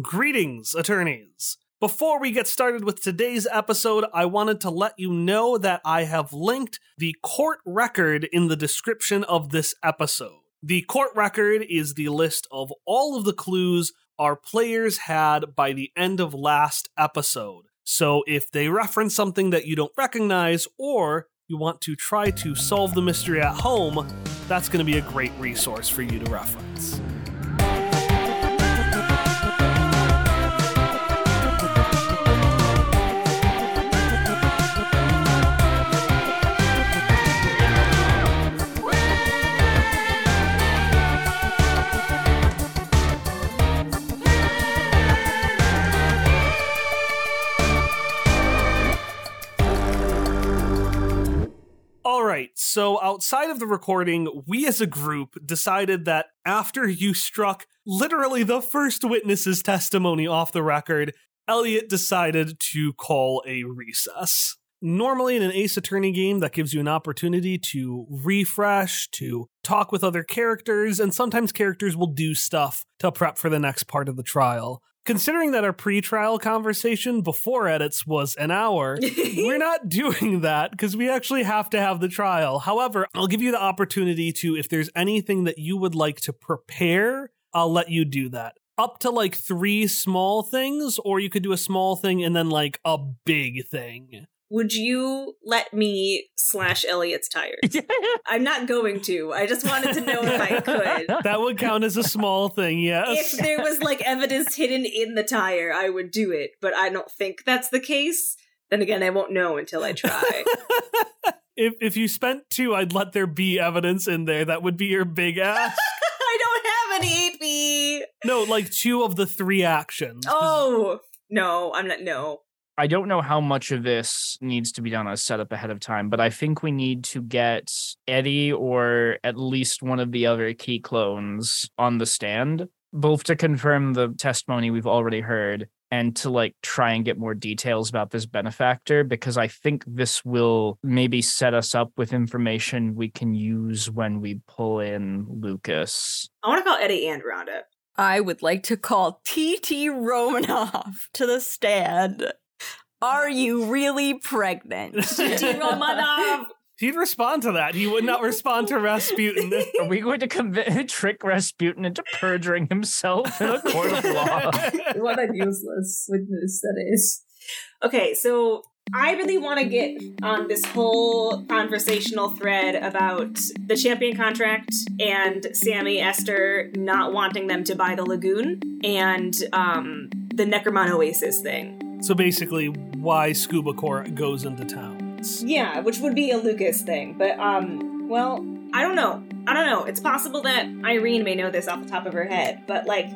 Greetings, attorneys. Before we get started with today's episode, I wanted to let you know that I have linked the court record in the description of this episode. The court record is the list of all of the clues our players had by the end of last episode. So if they reference something that you don't recognize or you want to try to solve the mystery at home, that's going to be a great resource for you to reference. Right, so outside of the recording, we as a group decided that after you struck literally the first witness's testimony off the record, Elliot decided to call a recess. Normally, in an Ace Attorney game, that gives you an opportunity to refresh, to talk with other characters, and sometimes characters will do stuff to prep for the next part of the trial. Considering that our pre trial conversation before edits was an hour, we're not doing that because we actually have to have the trial. However, I'll give you the opportunity to, if there's anything that you would like to prepare, I'll let you do that. Up to like three small things, or you could do a small thing and then like a big thing. Would you let me slash Elliot's tires? I'm not going to. I just wanted to know if I could. That would count as a small thing, yes. If there was like evidence hidden in the tire, I would do it, but I don't think that's the case. Then again, I won't know until I try. if if you spent two, I'd let there be evidence in there. That would be your big ass. I don't have any AP. no, like two of the three actions. Oh, no, I'm not. No. I don't know how much of this needs to be done as setup ahead of time, but I think we need to get Eddie or at least one of the other key clones on the stand, both to confirm the testimony we've already heard and to like try and get more details about this benefactor because I think this will maybe set us up with information we can use when we pull in Lucas. I want to call Eddie and Rhonda. I would like to call TT Romanov to the stand. Are you really pregnant? TT Romanov. He'd respond to that. He would not respond to Rasputin. Are we going to conv- trick Rasputin into perjuring himself in a court of law? what a useless witness that is. Okay, so I really want to get on this whole conversational thread about the champion contract and Sammy Esther not wanting them to buy the lagoon and um, the Necromon Oasis thing. So basically, why Scuba Corps goes into towns. Yeah, which would be a Lucas thing, but um, well, I don't know. I don't know. It's possible that Irene may know this off the top of her head, but like,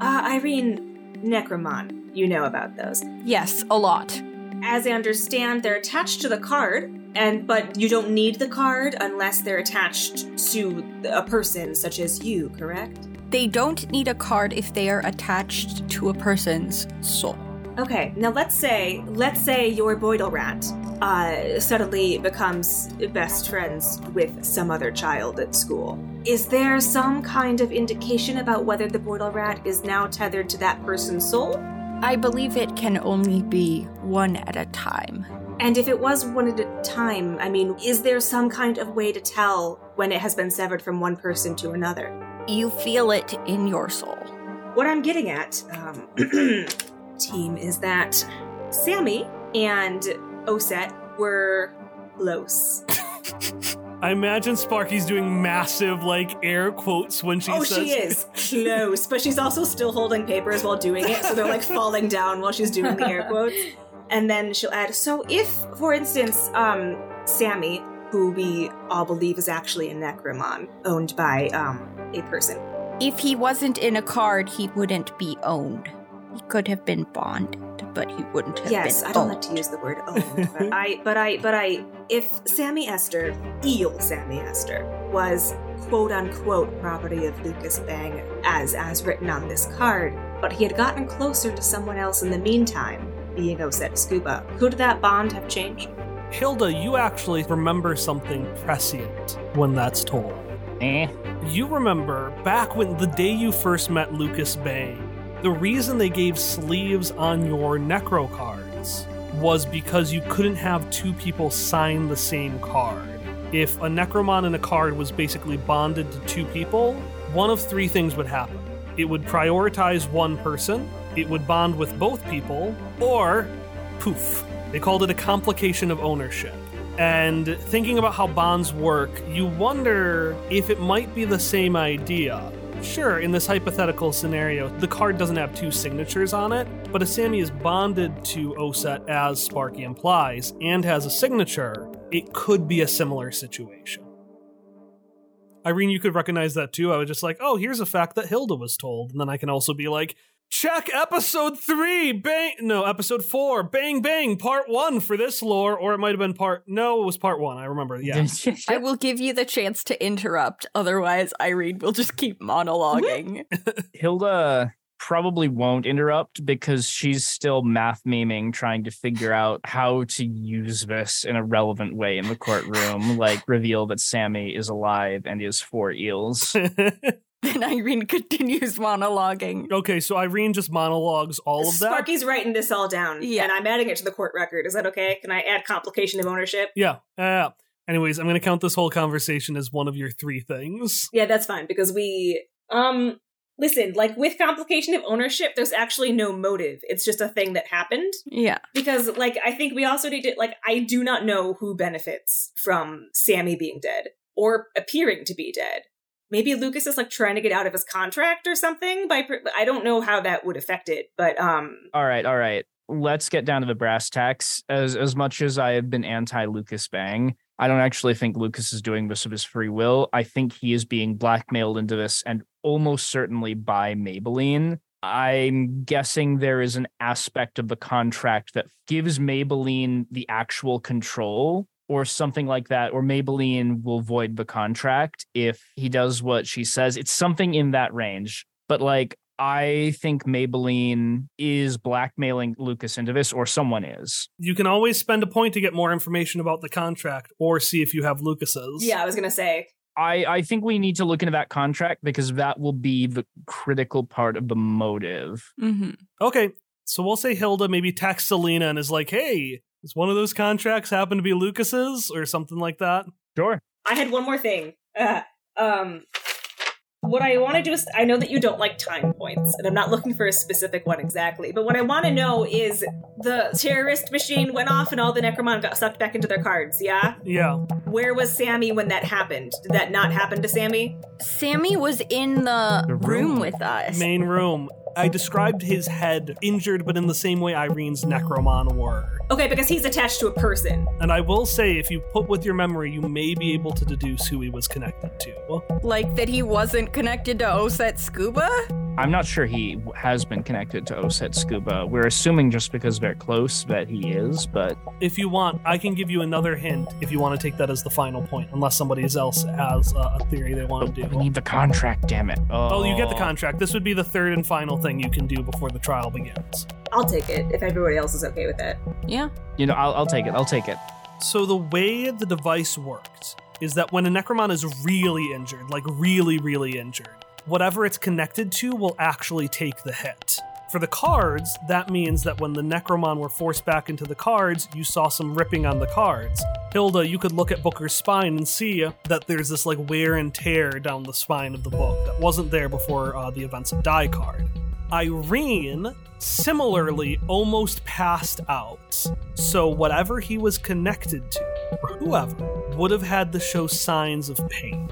uh, Irene, Necromon, you know about those. yes, a lot. As I understand, they're attached to the card, and but you don't need the card unless they're attached to a person such as you, correct? They don't need a card if they are attached to a person's soul. Okay, now let's say let's say your Boidle rat uh, suddenly becomes best friends with some other child at school. Is there some kind of indication about whether the Boidle rat is now tethered to that person's soul? I believe it can only be one at a time. And if it was one at a time, I mean, is there some kind of way to tell when it has been severed from one person to another? You feel it in your soul. What I'm getting at, um, team, is that Sammy and Osset were close. I imagine Sparky's doing massive, like, air quotes when she oh, says. she is close, but she's also still holding papers while doing it, so they're like falling down while she's doing the air quotes. And then she'll add, so if, for instance, um, Sammy, who we all believe is actually a Necromon, owned by um, a person, If he wasn't in a card, he wouldn't be owned. He could have been bonded, but he wouldn't have yes, been I don't owned. like to use the word owned, but I, but I, but I, if Sammy Esther, eel Sammy Esther, was quote unquote property of Lucas Bang as as written on this card, but he had gotten closer to someone else in the meantime, being Osset Scuba, could that bond have changed? Hilda, you actually remember something prescient when that's told. Eh? You remember back when the day you first met Lucas Bang, The reason they gave sleeves on your Necro cards was because you couldn't have two people sign the same card. If a Necromon and a card was basically bonded to two people, one of three things would happen. It would prioritize one person, it would bond with both people, or poof. They called it a complication of ownership. And thinking about how bonds work, you wonder if it might be the same idea. Sure, in this hypothetical scenario, the card doesn't have two signatures on it, but if Sammy is bonded to Oset as Sparky implies and has a signature, it could be a similar situation. Irene, you could recognize that too. I was just like, oh, here's a fact that Hilda was told. And then I can also be like, check episode three, bang, no, episode four, bang, bang, part one for this lore. Or it might have been part, no, it was part one. I remember. Yeah. I will give you the chance to interrupt. Otherwise, Irene will just keep monologuing. Hilda probably won't interrupt because she's still math memeing, trying to figure out how to use this in a relevant way in the courtroom, like reveal that Sammy is alive and is four eels. then Irene continues monologuing. okay, so Irene just monologues all of that. Sparky's writing this all down, Yeah. and I'm adding it to the court record. Is that okay? Can I add complication of ownership? Yeah. Yeah. Anyways, I'm going to count this whole conversation as one of your three things. Yeah, that's fine because we um listen, like with complication of ownership, there's actually no motive. It's just a thing that happened. Yeah. Because like I think we also need to like I do not know who benefits from Sammy being dead or appearing to be dead. Maybe Lucas is like trying to get out of his contract or something by I don't know how that would affect it, but um all right, all right. Let's get down to the brass tacks. As as much as I have been anti Lucas Bang, I don't actually think Lucas is doing this of his free will. I think he is being blackmailed into this and almost certainly by Maybelline. I'm guessing there is an aspect of the contract that gives Maybelline the actual control or something like that, or Maybelline will void the contract if he does what she says. It's something in that range. But like, I think Maybelline is blackmailing Lucas into this, or someone is. You can always spend a point to get more information about the contract or see if you have Lucas's. yeah, I was going to say I, I think we need to look into that contract because that will be the critical part of the motive. Mm-hmm. Okay, so we'll say Hilda maybe texts Selena and is like, hey, does one of those contracts happen to be Lucas's or something like that? Sure. I had one more thing. Uh, um, what I want to do is, I know that you don't like time points, and I'm not looking for a specific one exactly, but what I want to know is the terrorist machine went off and all the Necromon got sucked back into their cards, yeah? Yeah. Where was Sammy when that happened? Did that not happen to Sammy? Sammy was in the, The room. room. with us. Main room. I described his head injured, but in the same way Irene's Necromon were. Okay, because he's attached to a person. And I will say, if you put with your memory, you may be able to deduce who he was connected to. Like that he wasn't connected to Oset Scuba? I'm not sure he has been connected to Oset Scuba. We're assuming just because they're close that he is, but If you want, I can give you another hint if you want to take that as the final point, unless somebody else has uh, a theory they want to do. we need the contract, damn it. Oh, you get the contract. This would be the third and final thing you can do before the trial begins. I'll take it if everybody else is okay with it. Yeah. You know, I'll, I'll take it. I'll take it. So the way the device worked is that when a Necromon is really injured, like really, really injured, whatever it's connected to will actually take the hit. For the cards, that means that when the Necromon were forced back into the cards, you saw some ripping on the cards. Hilda, you could look at Booker's spine and see that there's this like wear and tear down the spine of the book that wasn't there before uh, the events of Die card. Irene similarly almost passed out. So whatever he was connected to, or whoever, would have had to show signs of pain.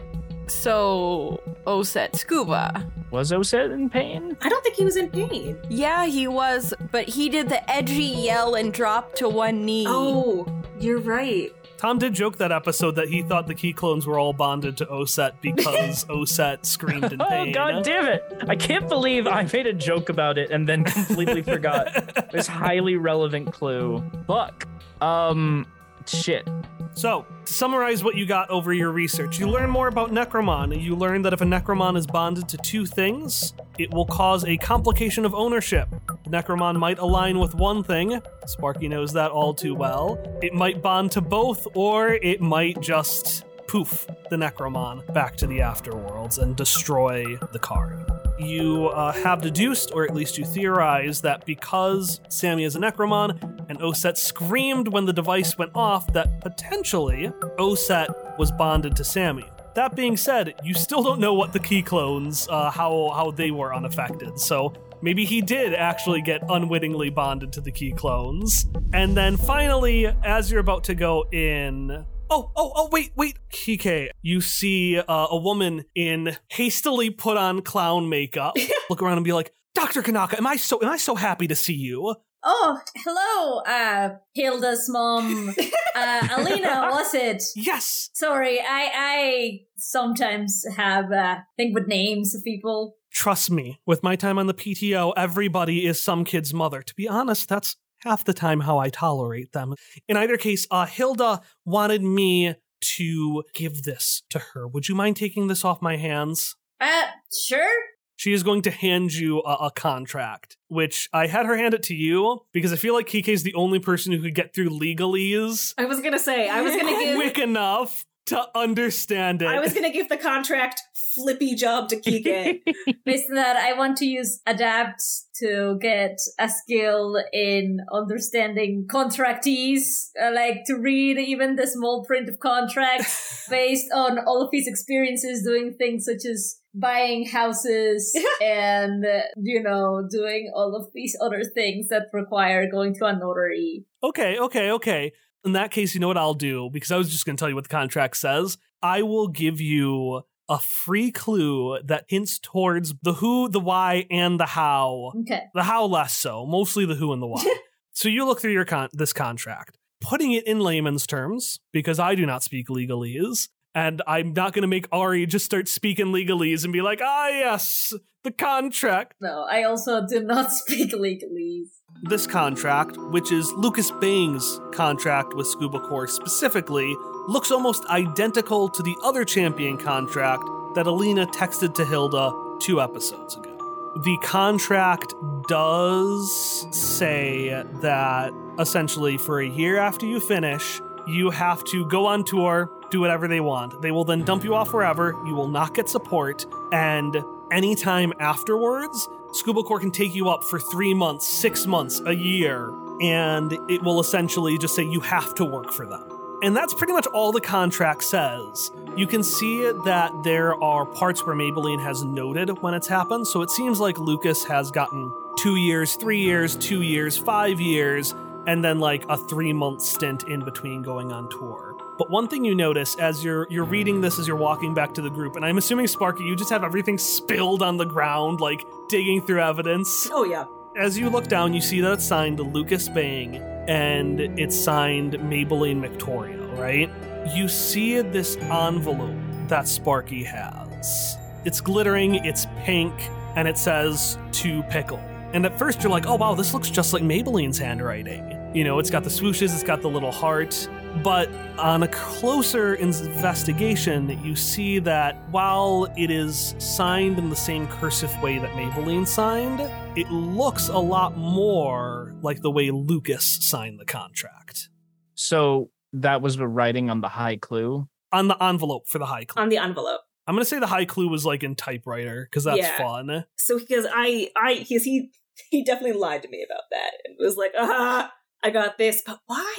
So Oset Scuba. Was Oset in pain? I don't think he was in pain. Yeah, he was, but he did the edgy yell and drop to one knee. Oh, you're right. Tom did joke that episode that he thought the key clones were all bonded to Oset because Oset screamed in Oh, pain. god damn it. I can't believe I made a joke about it and then completely forgot this highly relevant clue. Fuck. Um, shit. So, to summarize what you got over your research, you learn more about Necromon. You learn that if a Necromon is bonded to two things, it will cause a complication of ownership. The Necromon might align with one thing, Sparky knows that all too well. It might bond to both, or it might just poof the Necromon back to the afterworlds and destroy the card. You uh, have deduced, or at least you theorize, that because Sammy is a Necromon and Oset screamed when the device went off, that potentially Oset was bonded to Sammy. That being said, you still don't know what the key clones, uh, how how they were unaffected. So maybe he did actually get unwittingly bonded to the key clones. And then finally, as you're about to go in, oh oh oh wait wait, Kike, you see uh, a woman in hastily put on clown makeup. Look around and be like, Doctor Kanaka, am I so am I so happy to see you? Oh, hello, uh, Hilda's mom. Uh, Alina, was it? Yes. Sorry, I, I sometimes have, uh, think with names of people. Trust me, with my time on the PTO, everybody is some kid's mother. To be honest, that's half the time how I tolerate them. In either case, uh, Hilda wanted me to give this to her. Would you mind taking this off my hands? Uh, sure. She is going to hand you a, a contract, which I had her hand it to you because I feel like Kike is the only person who could get through legalese I was gonna say, I was gonna give quick enough to understand it. I was gonna give the contract flippy job to Kike. Based on that, I want to use adapt to get a skill in understanding contractees, uh, like to read even the small print of contracts based on all of his experiences doing things such as buying houses and, uh, you know, doing all of these other things that require going to a notary. Okay, okay, okay. In that case, you know what I'll do? Because I was just going to tell you what the contract says. I will give you a free clue that hints towards the who, the why, and the how. Okay. The how less so, mostly the who and the why. so you look through your con- this contract, putting it in layman's terms because I do not speak legalese, and I'm not going to make Ari just start speaking legalese and be like, ah, yes, the contract. No, I also do not speak legalese. This contract, which is Lucas Bang's contract with Scuba Corps specifically, looks almost identical to the other champion contract that Alina texted to Hilda two episodes ago. The contract does say that essentially for a year after you finish, you have to go on tour, do whatever they want. They will then dump you off wherever, you will not get support, and anytime afterwards, Scuba Corps can take you up for three months, six months, a year, and it will essentially just say you have to work for them. And that's pretty much all the contract says. You can see that there are parts where Maybelline has noted when it's happened, so it seems like Lucas has gotten two years, three years, two years, five years, and then like a three month stint in between going on tour. But one thing you notice as you're you're reading this as you're walking back to the group, and I'm assuming Sparky, you just have everything spilled on the ground, like digging through evidence. oh yeah. As you look down, you see that it's signed Lucas Bang and it's signed Maybelline Victoria, right? You see this envelope that Sparky has. It's glittering, it's pink, and it says to pickle. And at first you're like, oh wow, this looks just like Maybelline's handwriting. You know, it's got the swooshes, it's got the little heart. But on a closer investigation, you see that while it is signed in the same cursive way that Maybelline signed, it looks a lot more like the way Lucas signed the contract. So that was the writing on the high clue. On the envelope for the high clue. On the envelope. I'm gonna say the high clue was like in typewriter, because that's Yeah. fun. So because I I because he he definitely lied to me about that and was like, ah, I got this, but why?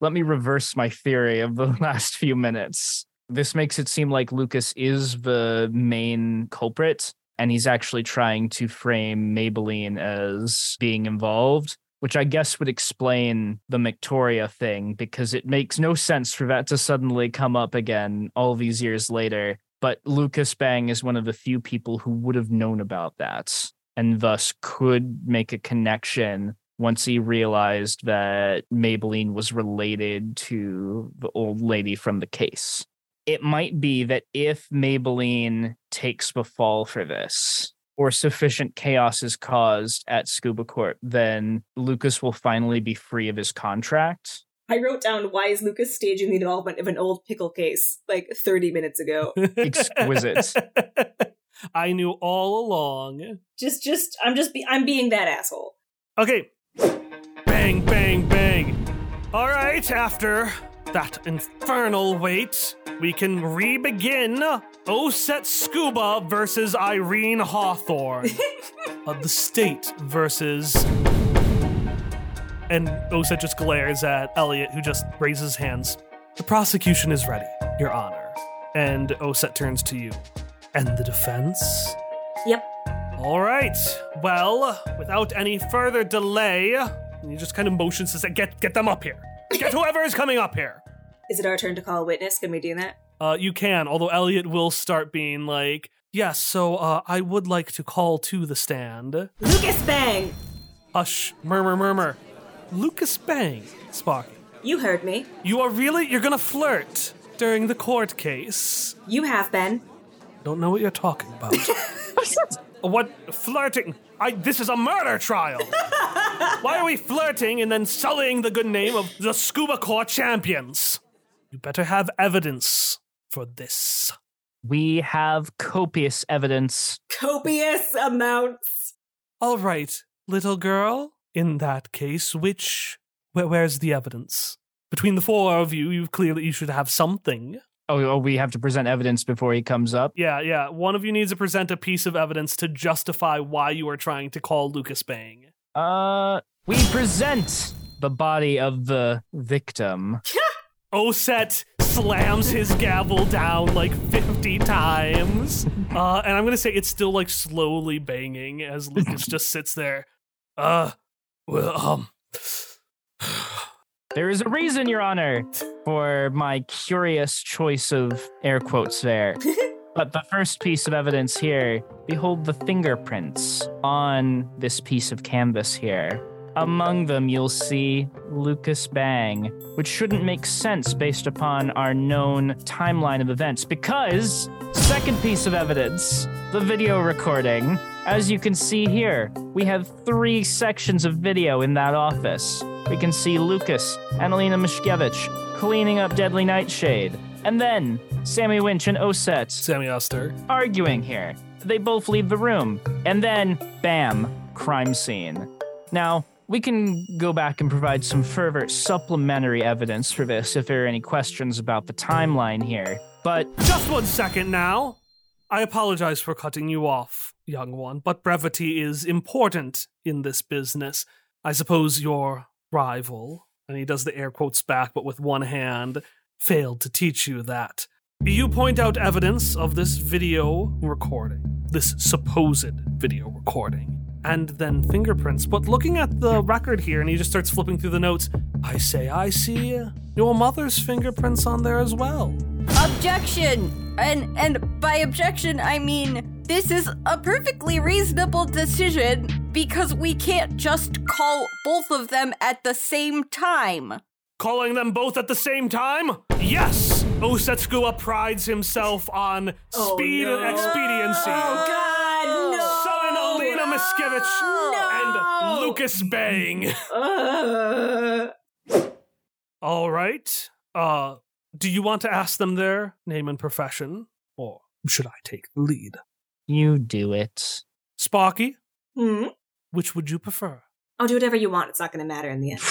Let me reverse my theory of the last few minutes. This makes it seem like Lucas is the main culprit, and he's actually trying to frame Maybelline as being involved, which I guess would explain the Victoria thing because it makes no sense for that to suddenly come up again all these years later. But Lucas Bang is one of the few people who would have known about that and thus could make a connection once he realized that Maybelline was related to the old lady from the case. It might be that if Maybelline takes the fall for this, or sufficient chaos is caused at Scuba Corp, then Lucas will finally be free of his contract. I wrote down why is Lucas staging the development of an old pickle case like 30 minutes ago. Exquisite. I knew all along. just just I'm just be, I'm being that asshole. Okay. Bang, bang, bang. All right, after that infernal wait, we can re-begin Oset Scuba versus Irene Hawthorne. uh, the state versus. And Oset just glares at Elliot, who just raises hands. The prosecution is ready, Your Honor. And Oset turns to you. And the defense? Yep. All right. Well, without any further delay, he just kind of motions to say, "Get, get them up here. Get whoever is coming up here. Is it our turn to call a witness? Can we do that? Uh, you can, although Elliot will start being like, "Yes, so uh, I would like to call to the stand." Lucas Bang! Hush, murmur, murmur. Lucas Bang, Sparky. You heard me. You are really you're gonna flirt during the court case. You have been. Don't know what you're talking about. what flirting? I this is a murder trial. Why are we flirting and then sullying the good name of the Scuba Corps champions? You better have evidence for this. We have copious evidence. Copious amounts. All right, little girl. In that case, which where, where's the evidence? Between the four of you, you clearly you should have something. Oh, oh, we have to present evidence before he comes up. Yeah, yeah. One of you needs to present a piece of evidence to justify why you are trying to call Lucas Bang. Uh, we present the body of the victim. Oset slams his gavel down like 50 times. Uh, and I'm going to say it's still like slowly banging as Lucas just sits there. Uh, well, um. There is a reason, Your Honor, for my curious choice of air quotes there. But the first piece of evidence here behold the fingerprints on this piece of canvas here. Among them, you'll see Lucas Bang, which shouldn't make sense based upon our known timeline of events. Because, second piece of evidence, the video recording. As you can see here, we have three sections of video in that office. We can see Lucas and Alina Mishkevich cleaning up Deadly Nightshade. And then Sammy Winch and Oset Sammy Oster. arguing here. They both leave the room. And then, bam, crime scene. Now, we can go back and provide some further supplementary evidence for this if there are any questions about the timeline here. But Just one second now. I apologize for cutting you off, young one, but brevity is important in this business. I suppose your rival, and he does the air quotes back, but with one hand, failed to teach you that. You point out evidence of this video recording, this supposed video recording, and then fingerprints. But looking at the record here, and he just starts flipping through the notes, I say, I see your mother's fingerprints on there as well. Objection! And and by objection I mean this is a perfectly reasonable decision because we can't just call both of them at the same time. Calling them both at the same time? Yes! Oset Scuba prides himself on Oh, speed no. and expediency. Oh, God, no. So in Alina Miskevich No. and Lucas Bang. Uh, All right. Uh, do you want to ask them their name and profession? Or should I take the lead? you do it. Sparky, hmm? which would you prefer? I'll do whatever you want. It's not going to matter in the end.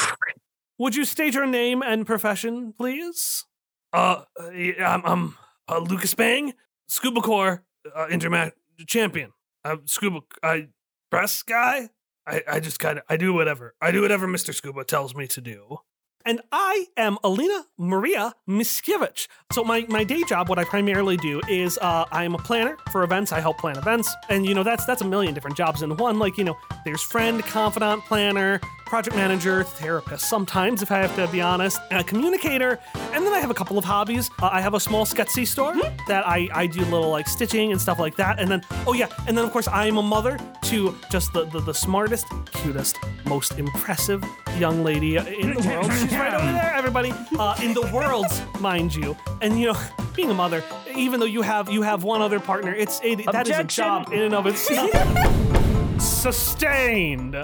Would you state your name and profession, please? Uh, uh, I'm, I'm uh, Lucas Bang, Scuba Corps uh, Intermat champion. I'm Scuba, I press guy. I, I just kind of, I do whatever. I do whatever Mr. Scuba tells me to do. And I am Alina Maria Miskiewicz. So my, my day job, what I primarily do is uh, I am a planner for events. I help plan events, and you know that's that's a million different jobs in one. Like you know, there's friend, confidant, planner, project manager, therapist. Sometimes, if I have to be honest, a communicator, and then I have a couple of hobbies. Uh, I have a small Sketsy store that I I do little like stitching and stuff like that. And then oh yeah, and then of course I am a mother to just the the, the smartest, cutest, most impressive young lady in the world. She's right over there, everybody. Uh, in the world, mind you. And you know, being a mother, even though you have you have one other partner, it's a, that is a Objection. job in and of itself. Sustained.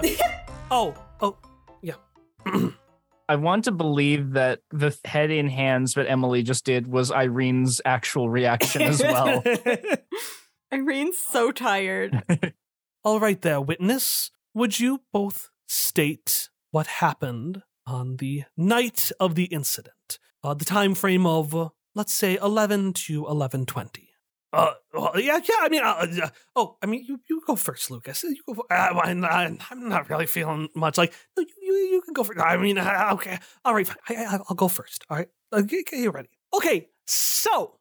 oh, oh, yeah. I want to believe that the head in hands that Emily just did was Irene's actual reaction as well. Irene's so tired. All right, there, witness. Would you both state what happened on the night of the incident? uh, the time frame of, uh, let's say, 11 to 11.20. Uh, well, yeah, yeah. I mean, uh, uh, oh, I mean, you, you go first, Lucas. You go. For, uh, I'm, I'm not really feeling much like. No, you, you, you can go first. I mean, uh, okay, all right. I, I, I'll go first. All right, uh, get, get you ready. Okay, so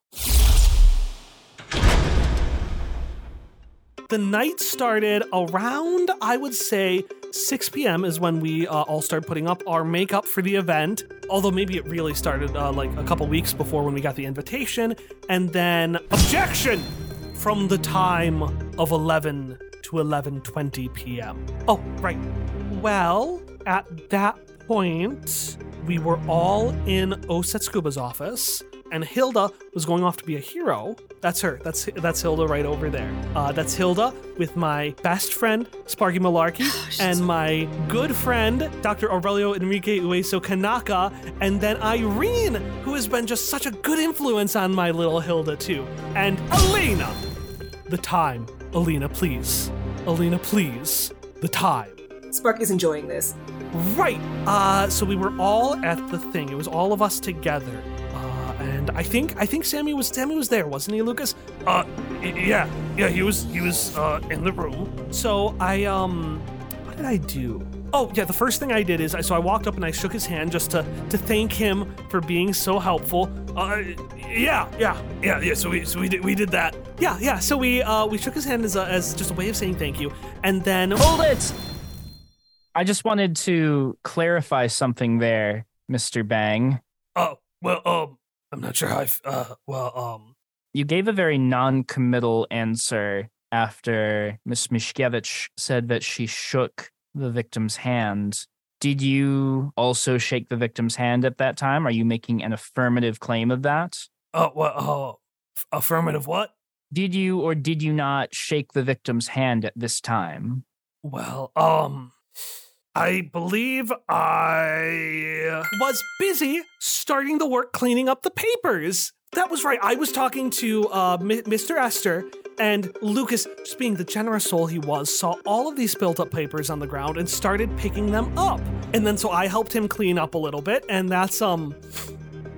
the night started around, I would say, 6 p.m. is when we uh, all start putting up our makeup for the event. Although maybe it really started uh, like a couple weeks before when we got the invitation. And then objection from the time of 11 to 11:20 p.m. Oh, right. Well, at that point, we were all in Oset Scuba's office and Hilda was going off to be a hero. That's her. That's that's Hilda right over there. Uh, that's Hilda with my best friend Sparky Malarkey and my good friend Dr. Aurelio Enrique Ueso Kanaka, and then Irene, who has been just such a good influence on my little Hilda too, and Alina. The time, Alina, please. Alina, please. The time. Sparky's enjoying this. Right. Uh, so we were all at the thing. It was all of us together. And I think I think Sammy was Sammy was there, wasn't he, Lucas? Uh, yeah, yeah. He was he was uh in the room. So I um, what did I do? Oh yeah, the first thing I did is I so I walked up and I shook his hand just to to thank him for being so helpful. Uh, yeah, yeah, yeah, yeah. So we so we did we did that. Yeah, yeah. So we uh we shook his hand as a, as just a way of saying thank you, and then Hold it! I just wanted to clarify something there, Mr. Bang. Oh, well, um, I'm not sure how I, f- uh, well, um, You gave a very non committal answer after Miss Mishkevich said that she shook the victim's hand. Did you also shake the victim's hand at that time? Are you making an affirmative claim of that? oh, well, oh, f- affirmative what? Did you or did you not shake the victim's hand at this time? Well, um, I believe I was busy starting the work cleaning up the papers. That was right. I was talking to uh, M- Mr. Esther, and Lucas, just being the generous soul he was, saw all of these spilled up papers on the ground and started picking them up. And then so I helped him clean up a little bit, and that's um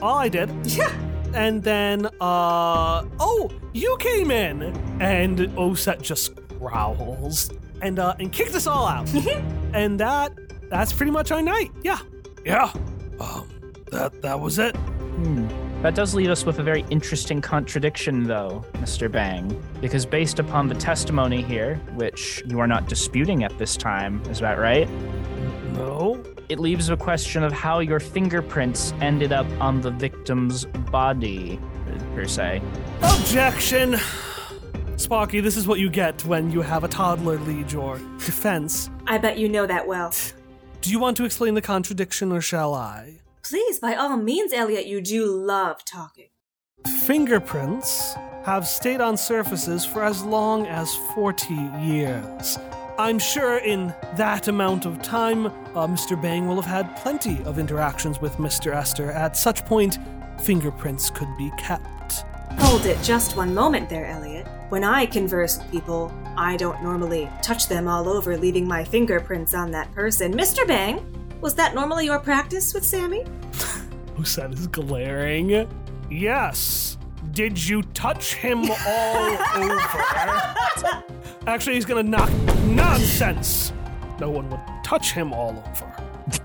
all I did. Yeah. And then, uh, oh, you came in, and Oset just growls and uh, and kicked us all out. and that that's pretty much our night. Yeah, yeah. Um, that that was it. Hmm. That does leave us with a very interesting contradiction, though, Mr. Bang. Because based upon the testimony here, which you are not disputing at this time, is that right? No. It leaves a question of how your fingerprints ended up on the victim's body, per se. Objection. Sparky, this is what you get when you have a toddler lead your defense. I bet you know that well. Do you want to explain the contradiction or shall I? Please, by all means, Elliot, you do love talking. Fingerprints have stayed on surfaces for as long as 40 years. I'm sure in that amount of time, uh, Mr. Bang will have had plenty of interactions with Mr. Esther. At such point, fingerprints could be kept. Hold it just one moment there, Elliot. When I converse with people, I don't normally touch them all over, leaving my fingerprints on that person. Mr. Bang, was that normally your practice with Sammy? Oset is glaring. Yes. Did you touch him all over? Actually, he's gonna knock nonsense. No one would touch him all over.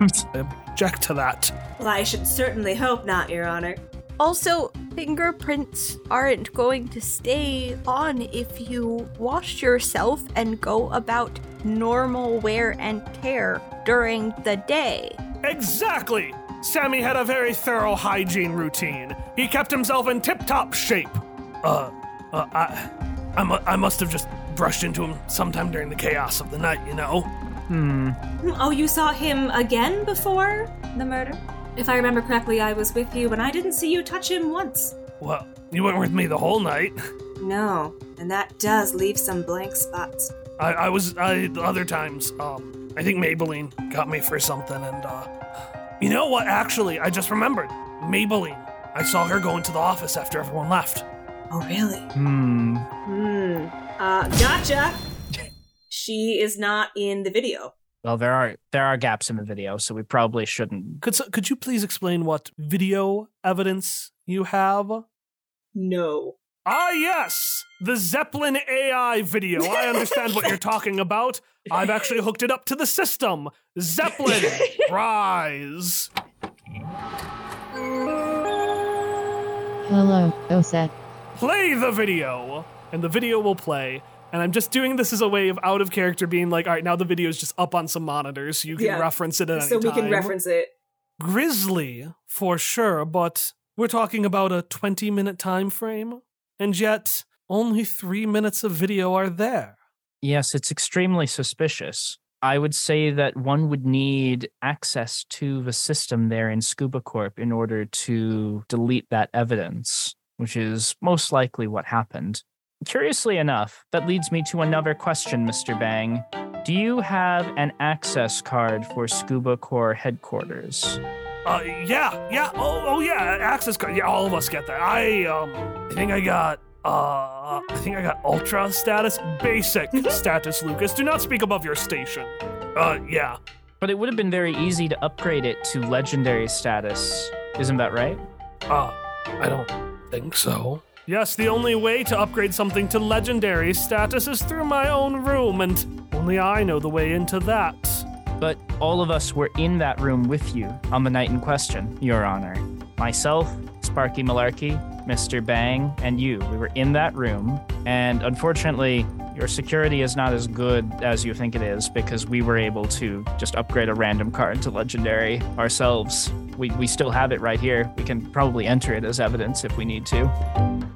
I object to that. Well, I should certainly hope not, Your Honor. Also, fingerprints aren't going to stay on if you wash yourself and go about normal wear and tear during the day. Exactly! Sammy had a very thorough hygiene routine. He kept himself in tip top shape. Uh, uh I, I, mu- I must have just brushed into him sometime during the chaos of the night, you know? Hmm. Oh, you saw him again before the murder? If I remember correctly, I was with you, and I didn't see you touch him once. Well, you weren't with me the whole night. No, and that does leave some blank spots. I, I was, I, the other times, um, I think Maybelline got me for something, and, uh, you know what? Actually, I just remembered. Maybelline. I saw her go into the office after everyone left. Oh, really? Hmm. Hmm. Uh, gotcha. She is not in the video. Well, there are there are gaps in the video, so we probably shouldn't. Could could you please explain what video evidence you have? No. Ah, yes, the Zeppelin AI video. I understand what you're talking about. I've actually hooked it up to the system. Zeppelin, rise. Hello, Osset. Play the video, and the video will play. And I'm just doing this as a way of out of character being like, all right, now the video is just up on some monitors, so you can Yeah. reference it at any So we can time. reference it. Grizzly, for sure, but we're talking about a 20 minute time frame, and yet only three minutes of video are there. Yes, it's extremely suspicious. I would say that one would need access to the system there in Scuba Corp in order to delete that evidence, which is most likely what happened. Curiously enough, that leads me to another question, Mr. Bang. Do you have an access card for Scuba Corps headquarters? Uh, yeah, yeah, oh, oh yeah, access card. Yeah, all of us get that. I, um, I think I got, uh, I think I got ultra status, basic status, Lucas. Do not speak above your station. Uh, yeah. But it would have been very easy to upgrade it to legendary status. Isn't that right? Uh, I don't think so. Yes, the only way to upgrade something to legendary status is through my own room, and only I know the way into that. But all of us were in that room with you on the night in question, Your Honor. Myself, Sparky Malarkey, Mr. Bang, and you. We were in that room, and unfortunately, your security is not as good as you think it is because we were able to just upgrade a random card to legendary ourselves. We, we still have it right here. We can probably enter it as evidence if we need to.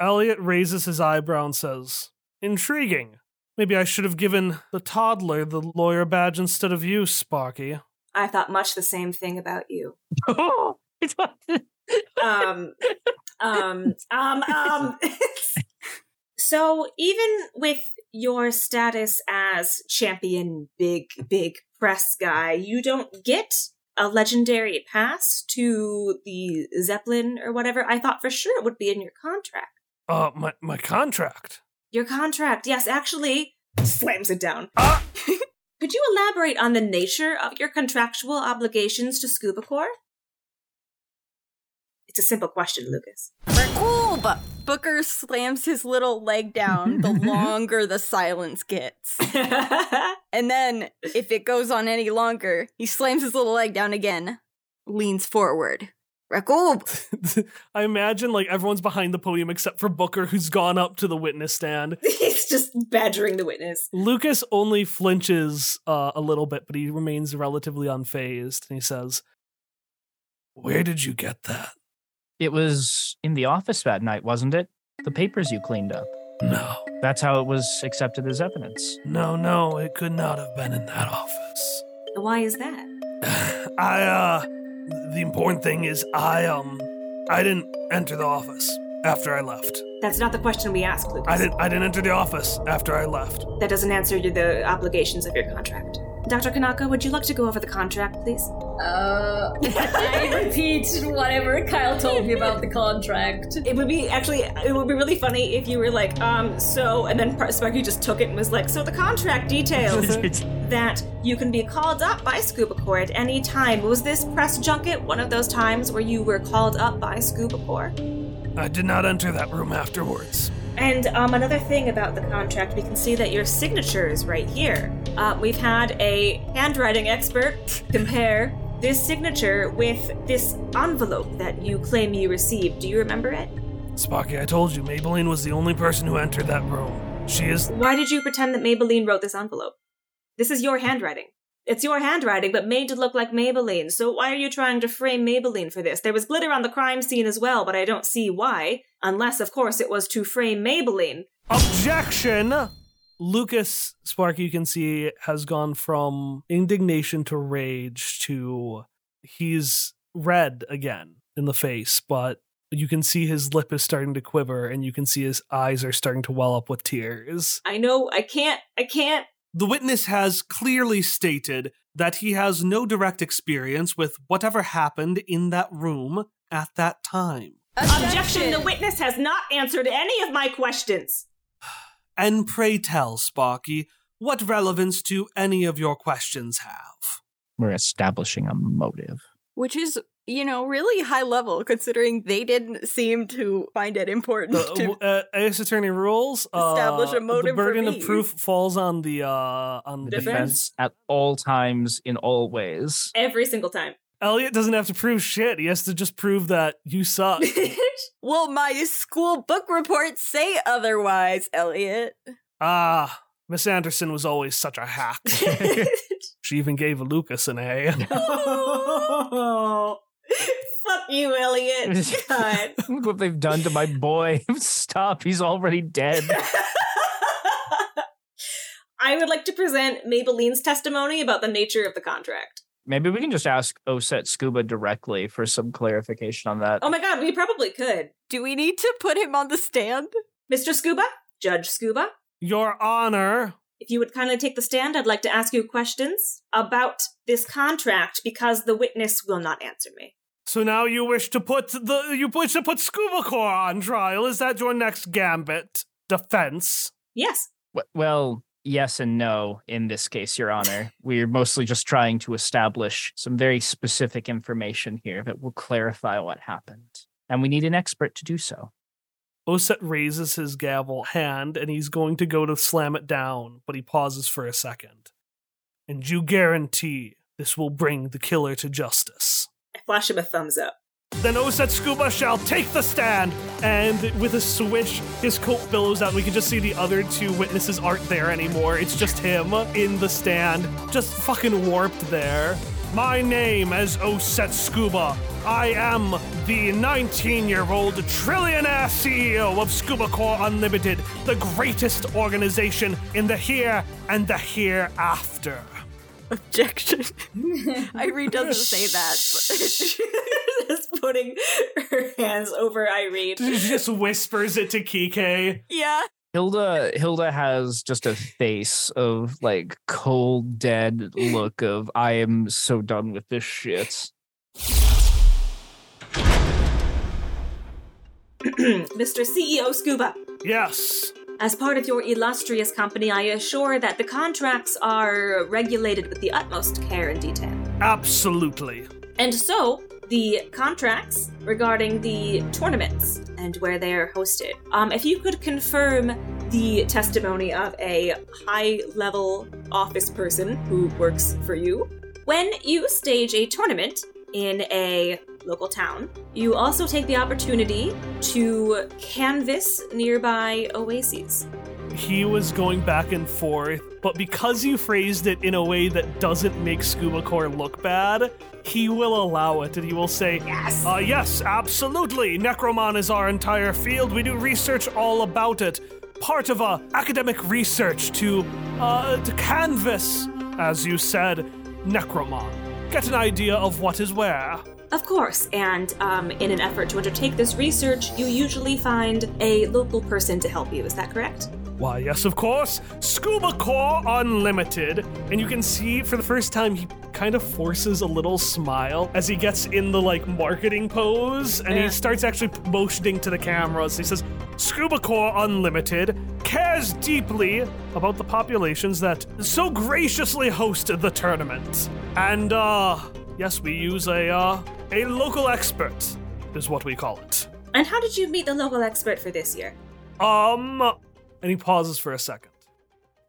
Elliot raises his eyebrow and says, Intriguing. Maybe I should have given the toddler the lawyer badge instead of you, Sparky. I thought much the same thing about you. Um, um, um, um. so even with your status as champion, big, big press guy, you don't get a legendary pass to the Zeppelin or whatever. I thought for sure it would be in your contract. Uh, my, my contract. Your contract, yes, actually, slams it down. Ah! Could you elaborate on the nature of your contractual obligations to Scuba Corps? It's a simple question, Lucas. Rakub! Booker slams his little leg down the longer the silence gets. And then, if it goes on any longer, he slams his little leg down again, leans forward. Rakub! I imagine like everyone's behind the podium except for Booker, who's gone up to the witness stand. He's just badgering the witness. Lucas only flinches uh, a little bit, but he remains relatively unfazed. And he says, Where did you get that? It was in the office that night, wasn't it? The papers you cleaned up. No, That's how it was accepted as evidence. no, no, it could not have been in that office. Why is that? I, uh, the important thing is I, um, I didn't enter the office after I left. That's not the question we asked, Lucas. I didn't, I didn't enter the office after I left. That doesn't answer the obligations of your contract. Dr. Kanaka, would you like to go over the contract, please? Uh, I repeat whatever Kyle told me about the contract. It would be actually, it would be really funny if you were like, um, so, and then Sparky just took it and was like, so the contract details that you can be called up by Scuba Corps at any time. Was this press junket one of those times where you were called up by Scuba Corps? I did not enter that room afterwards. And um, another thing about the contract, we can see that your signature is right here. Uh, we've had a handwriting expert compare this signature with this envelope that you claim you received. Do you remember it? Sparky, I told you, Maybelline was the only person who entered that room. She is. Why did you pretend that Maybelline wrote this envelope? This is your handwriting. It's your handwriting, but made to look like Maybelline. So why are you trying to frame Maybelline for this? There was glitter on the crime scene as well, but I don't see why. Unless, of course, it was to frame Maybelline. Objection! Lucas, Spark, you can see, has gone from indignation to rage to. He's red again in the face, but you can see his lip is starting to quiver and you can see his eyes are starting to well up with tears. I know I can't, I can't. The witness has clearly stated that he has no direct experience with whatever happened in that room at that time. Objection! The witness has not answered any of my questions. And pray tell, Sparky, what relevance do any of your questions have? We're establishing a motive. Which is, you know, really high level considering they didn't seem to find it important The to. uh, Ace Attorney rules Establish a uh, motive The for burden me. of proof falls on the uh on the Defense. defense. Defense at all times, in all ways. Every single time. Elliot doesn't have to prove shit. He has to just prove that you suck. Well, my school book reports say otherwise, Elliot. ah, Miss Anderson was always such a hack. she even gave Lucas an A. oh, fuck you, Elliot. God. Look what they've done to my boy. Stop, he's already dead. I would like to present Maybelline's testimony about the nature of the contract. Maybe we can just ask Oset Scuba directly for some clarification on that. Oh my god, we probably could. Do we need to put him on the stand? Mr. Scuba? Judge Scuba? Your Honor, If you would kindly take the stand, I'd like to ask you questions about this contract because the witness will not answer me. so now you wish to put the you wish to put Scuba Corps on trial. Is that your next gambit? Defense. Yes. W- Well, yes and no in this case, Your Honor. We're mostly just trying to establish some very specific information here that will clarify what happened. And we need an expert to do so. Oset raises his gavel hand and he's going to go to slam it down, but he pauses for a second. And you guarantee this will bring the killer to justice. I flash him a thumbs up. Then Oset Scuba shall take the stand, and with a swish, his coat billows out. We can just see the other two witnesses aren't there anymore. It's just him in the stand, just fucking warped there. My name is Oset Scuba. I am the 19 year old trillionaire CEO of Scuba Corps Unlimited, the greatest organization in the here and the hereafter. Objection. Irene doesn't say that. She's just putting her hands over Irene. She just whispers it to Kike. yeah. Hilda Hilda has just a face of like cold dead look of I am so done with this shit. Mr. CEO Scuba, Yes. As part of your illustrious company, I assure that the contracts are regulated with the utmost care and detail. Absolutely. And so, the contracts regarding the tournaments and where they are hosted. Um, if you could confirm the testimony of a high level office person who works for you. When you stage a tournament in a local town, you also take the opportunity to canvass nearby oases. he was going back and forth, but because you phrased it in a way that doesn't make Scuba Corps look bad, he will allow it and he will say, Yes! uh, yes, absolutely. Necromon is our entire field. We do research all about it. Part of uh, academic research to uh, to canvas, as you said, Necromon. Get an idea of what is where. Of course, and um, in an effort to undertake this research, you usually find a local person to help you. Is that correct? Why, yes, of course. Scuba Corps Unlimited. And you can see for the first time he kind of forces a little smile as he gets in the like marketing pose and Yeah. he starts actually motioning to the cameras. He says, Scuba Corps Unlimited cares deeply about the populations that so graciously host the tournament. And uh yes, we use a uh a local expert is what we call it. And how did you meet the local expert for this year? Um, and he pauses for a second.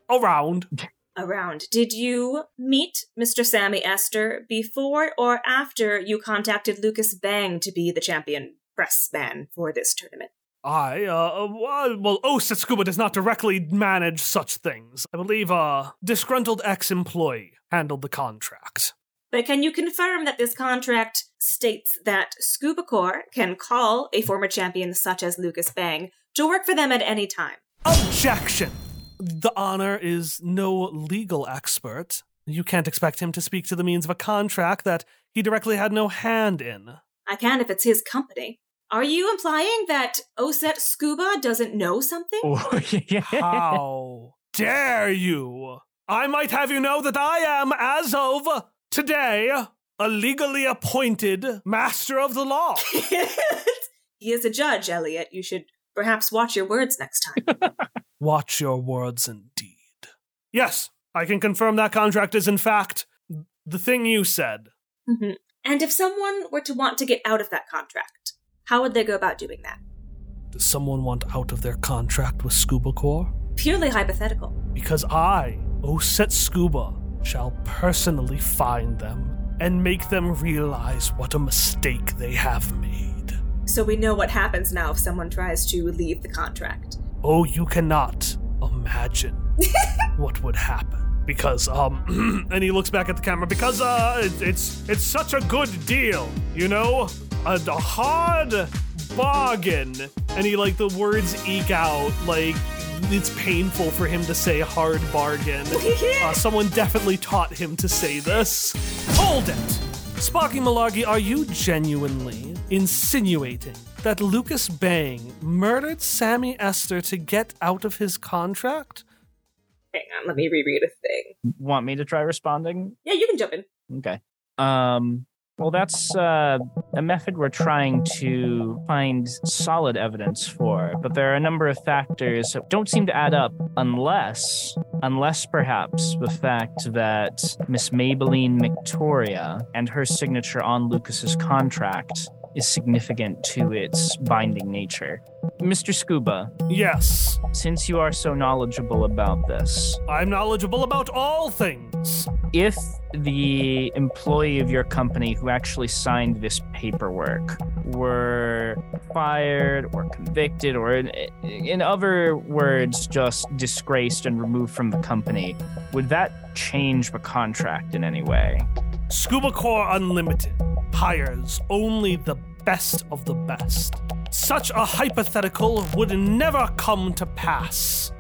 Around. Around. Did you meet Mr. Sammy Esther before or after you contacted Lucas Bang to be the champion press man for this tournament? I, uh, well, well, Oset Scuba does not directly manage such things. I believe a disgruntled ex employee handled the contract. But can you confirm that this contract states that Scuba Corps can call a former champion such as Lucas Bang to work for them at any time? Objection! The honor is no legal expert. You can't expect him to speak to the means of a contract that he directly had no hand in. I can if it's his company. Are you implying that Oset Scuba doesn't know something? Oh. How dare you? I might have you know that I am, as of today, a legally appointed master of the law. he is a judge, Elliot. You should perhaps watch your words next time. Watch your words indeed. Yes, I can confirm that contract is in fact the thing you said. hmm And if someone were to want to get out of that contract, how would they go about doing that? Does someone want out of their contract with Scuba Corps? Purely hypothetical. Because I, Oset Scuba, shall personally find them and make them realize what a mistake they have made. So we know what happens now if someone tries to leave the contract. Oh, you cannot imagine what would happen. Because, um, and he looks back at the camera, because, uh, it, it's, it's such a good deal, you know? A, a hard bargain. And he, like, the words eke out, like, it's painful for him to say hard bargain. Uh, someone definitely taught him to say this. Hold it! Sparky Malarkey, are you genuinely insinuating that Lucas Bang murdered Sammy Esther to get out of his contract? Hang on, let me reread a thing. Want me to try responding? Yeah, you can jump in. Okay. Um well that's uh, a method we're trying to find solid evidence for, but there are a number of factors that don't seem to add up unless unless perhaps the fact that Miss Maybelline Victoria and her signature on Lucas's contract is significant to its binding nature. Mr. Scuba, Yes, since you are so knowledgeable about this, I'm knowledgeable about all things. if the employee of your company who actually signed this paperwork were fired or convicted or in, in other words just disgraced and removed from the company would that change the contract in any way Scuba Corps Unlimited hires only the best of the best. Such a hypothetical would never come to pass.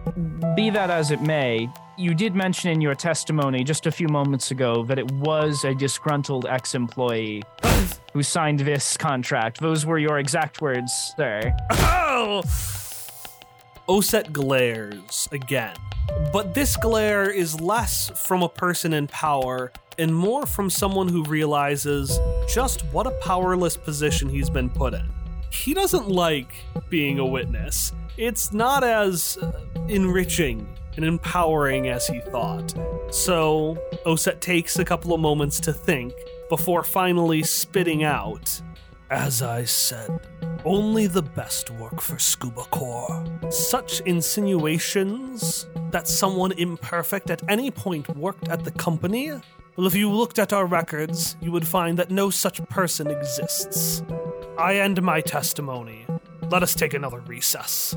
be that as it may you did mention in your testimony just a few moments ago that it was a disgruntled ex-employee who signed this contract those were your exact words sir Oh! Oset glares again. But this glare is less from a person in power and more from someone who realizes just what a powerless position he's been put in. He doesn't like being a witness. It's not as enriching and empowering as he thought. So, Oset takes a couple of moments to think before finally spitting out as I said, only the best work for Scuba Corps. Such insinuations that someone imperfect at any point worked at the company? Well, if you looked at our records, you would find that no such person exists. I end my testimony. Let us take another recess.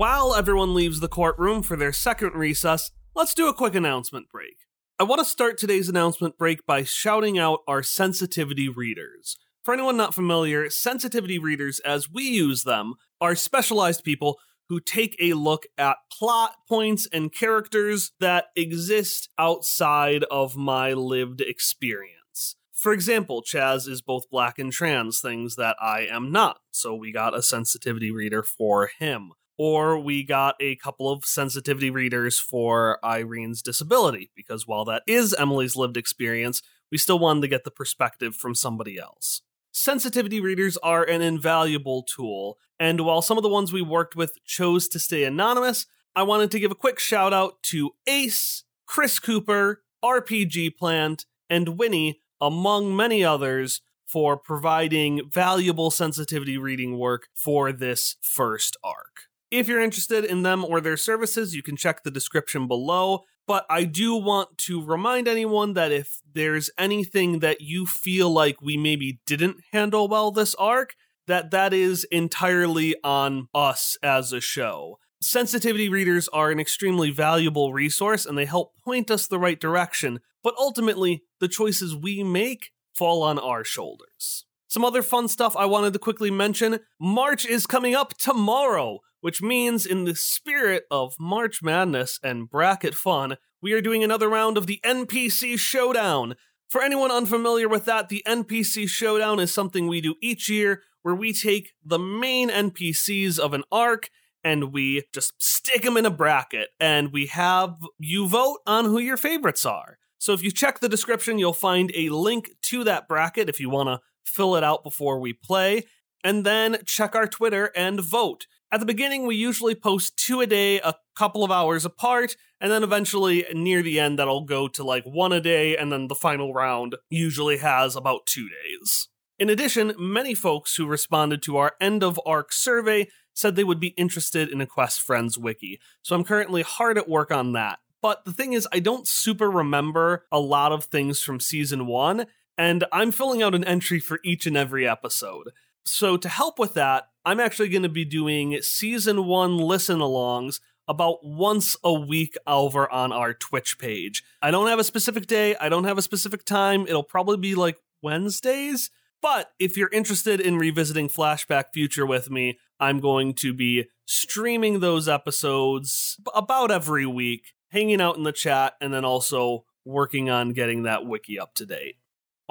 While everyone leaves the courtroom for their second recess, let's do a quick announcement break. I want to start today's announcement break by shouting out our sensitivity readers. For anyone not familiar, sensitivity readers, as we use them, are specialized people who take a look at plot points and characters that exist outside of my lived experience. For example, Chaz is both black and trans, things that I am not, so we got a sensitivity reader for him or we got a couple of sensitivity readers for Irene's disability, because while that is Emily's lived experience, we still wanted to get the perspective from somebody else. Sensitivity readers are an invaluable tool, and while some of the ones we worked with chose to stay anonymous, I wanted to give a quick shout out to Ace, Chris Cooper, RPG Plant, and Winnie, among many others, for providing valuable sensitivity reading work for this first arc. If you're interested in them or their services, you can check the description below. But I do want to remind anyone that if there's anything that you feel like we maybe didn't handle well this arc, that that is entirely on us as a show. Sensitivity readers are an extremely valuable resource and they help point us the right direction, but ultimately, the choices we make fall on our shoulders. Some other fun stuff I wanted to quickly mention March is coming up tomorrow which means, in the spirit of March Madness and bracket fun, we are doing another round of the NPC Showdown. For anyone unfamiliar with that, the NPC Showdown is something we do each year where we take the main NPCs of an arc and we just stick them in a bracket and we have you vote on who your favorites are. So if you check the description, you'll find a link to that bracket if you want to fill it out before we play. And then check our Twitter and vote. At the beginning, we usually post two a day, a couple of hours apart, and then eventually near the end, that'll go to like one a day, and then the final round usually has about two days. In addition, many folks who responded to our end of arc survey said they would be interested in a Quest Friends wiki, so I'm currently hard at work on that. But the thing is, I don't super remember a lot of things from season one, and I'm filling out an entry for each and every episode. So, to help with that, I'm actually going to be doing season one listen alongs about once a week over on our Twitch page. I don't have a specific day, I don't have a specific time. It'll probably be like Wednesdays. But if you're interested in revisiting Flashback Future with me, I'm going to be streaming those episodes about every week, hanging out in the chat, and then also working on getting that wiki up to date.